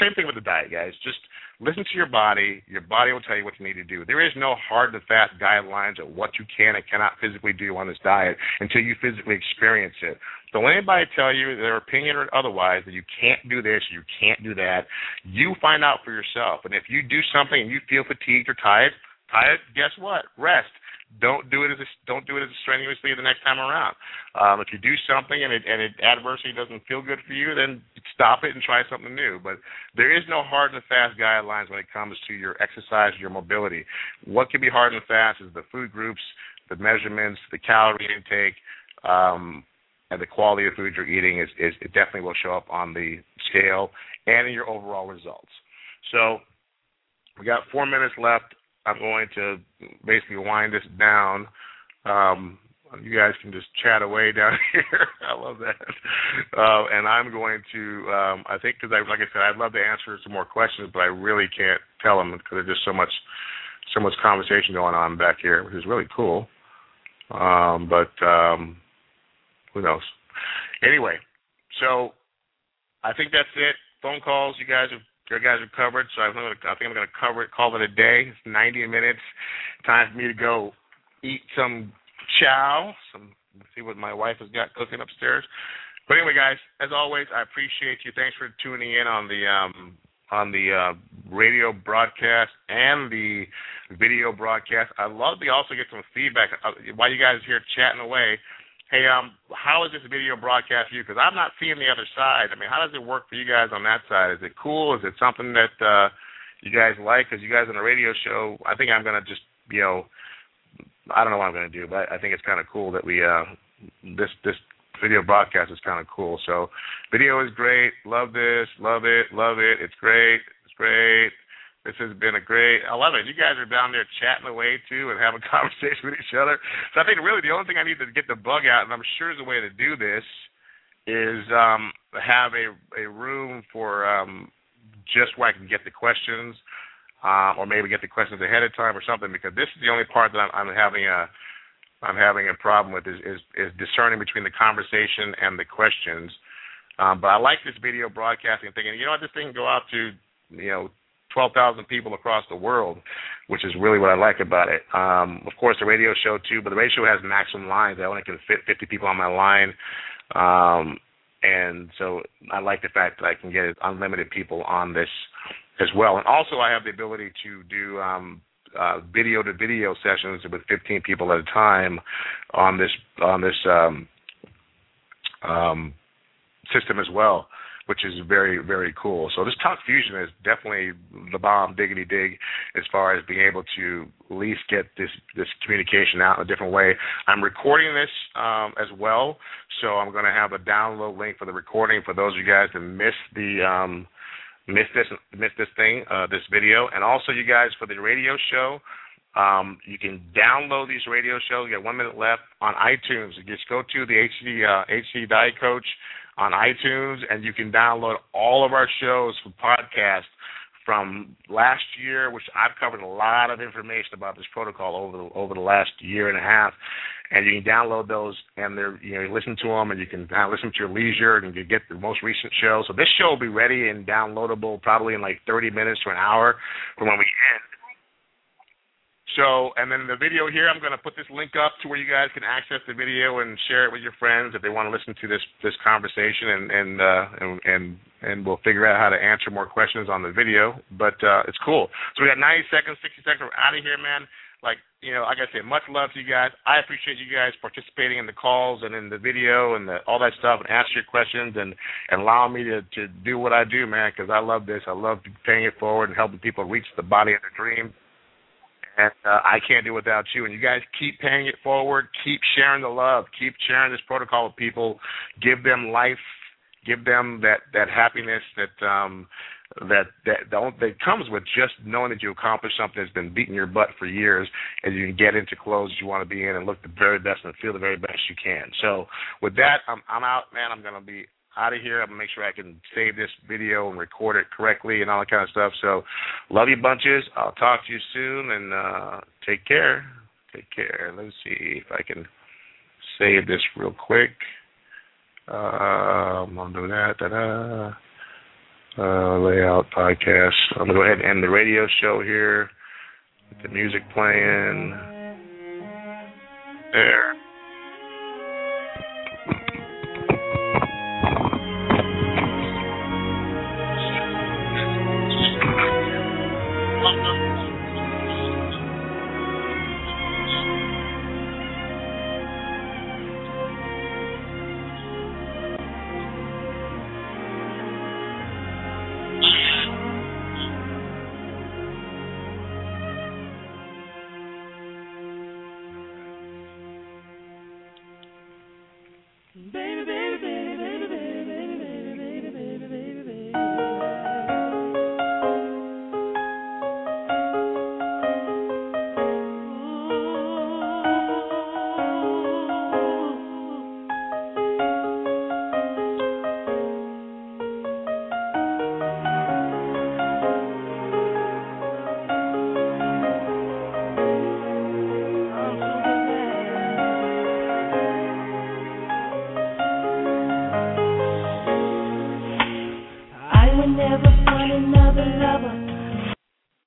same thing with the diet, guys. Just listen to your body. Your body will tell you what you need to do. There is no hard and fast guidelines of what you can and cannot physically do on this diet until you physically experience it. So when anybody tell you their opinion or otherwise that you can't do this, you can't do that, you find out for yourself. And if you do something and you feel fatigued or tired, tired, guess what? Rest. Don't do it as a, don't do it as strenuously the next time around. Um, if you do something and it and it adversely doesn't feel good for you, then stop it and try something new. But there is no hard and fast guidelines when it comes to your exercise, your mobility. What can be hard and fast is the food groups, the measurements, the calorie intake, um, and the quality of food you're eating is, is it definitely will show up on the scale and in your overall results. So we got four minutes left. I'm going to basically wind this down. Um, you guys can just chat away down here. I love that. Uh, and I'm going to, um, I think, because I, like I said, I'd love to answer some more questions, but I really can't tell them because there's just so much, so much conversation going on back here, which is really cool. Um, but um, who knows? Anyway, so I think that's it. Phone calls, you guys have you guys are covered. So I'm gonna, I think I'm going to cover it, call it a day. It's 90 minutes. Time for me to go eat some chow. Some see what my wife has got cooking upstairs. But anyway, guys, as always, I appreciate you. Thanks for tuning in on the um, on the uh, radio broadcast and the video broadcast. I'd love to also get some feedback uh, while you guys are here chatting away hey, um, how is this video broadcast for you? Because I'm not seeing the other side. I mean, how does it work for you guys on that side? Is it cool? Is it something that uh, you guys like? Because you guys on the radio show, I think I'm gonna just, you know, I don't know what I'm gonna do, but I think it's kind of cool that we uh, this this video broadcast is kind of cool. So, video is great. Love this. Love it. Love it. It's great. It's great. This has been a great. I love it. You guys are down there chatting away too and having conversation with each other. So I think really the only thing I need to get the bug out, and I'm sure there's a way to do this, is um, have a a room for um, just where I can get the questions, uh, or maybe get the questions ahead of time or something. Because this is the only part that I'm, I'm having a I'm having a problem with is, is is discerning between the conversation and the questions. Um, but I like this video broadcasting, thing, thinking, you know what, this thing can go out to you know 12,000 people across the world, which is really what I like about it. Um, of course, the radio show too, but the radio show has maximum lines. I only can fit 50 people on my line, um, and so I like the fact that I can get unlimited people on this as well. And also, I have the ability to do video to video sessions with 15 people at a time on this on this um, um, system as well which is very very cool. So this Talk Fusion is definitely the bomb diggity dig as far as being able to at least get this this communication out in a different way. I'm recording this um, as well, so I'm going to have a download link for the recording for those of you guys that missed the um, missed this missed this thing uh, this video, and also you guys for the radio show. Um, you can download these radio shows. You got one minute left on iTunes. You just go to the HCG uh, HCG Diet Coach on iTunes, and you can download all of our shows for podcast from last year, which I've covered a lot of information about this protocol over the over the last year and a half, and you can download those and they're you know you listen to them and you can uh, listen to your leisure and you get the most recent show. So this show will be ready and downloadable probably in like 30 minutes to an hour from when we end. So, and then the video here, I'm going to put this link up to where you guys can access the video and share it with your friends if they want to listen to this this conversation, and and uh, and, and and we'll figure out how to answer more questions on the video. But uh, it's cool. So we got 90 seconds, 60 seconds. We're out of here, man. Like you know, like I said, much love to you guys. I appreciate you guys participating in the calls and in the video and the, all that stuff, and answer your questions and and allow me to to do what I do, man. Because I love this. I love paying it forward and helping people reach the body of their dream and uh, I can't do without you. And you guys keep paying it forward. Keep sharing the love. Keep sharing this protocol with people. Give them life. Give them that that happiness that um that that don't that comes with just knowing that you accomplished something that's been beating your butt for years, and you can get into clothes you want to be in and look the very best and feel the very best you can. So with that, I'm I'm out, man. I'm gonna be out of here. I'm gonna make sure I can save this video and record it correctly and all that kind of stuff. So, love you bunches. I'll talk to you soon and uh, take care. Take care. Let's see if I can save this real quick. Uh, I'm gonna do that. Da-da. Uh, layout podcast. I'm gonna go ahead and end the radio show here. With the music playing. There.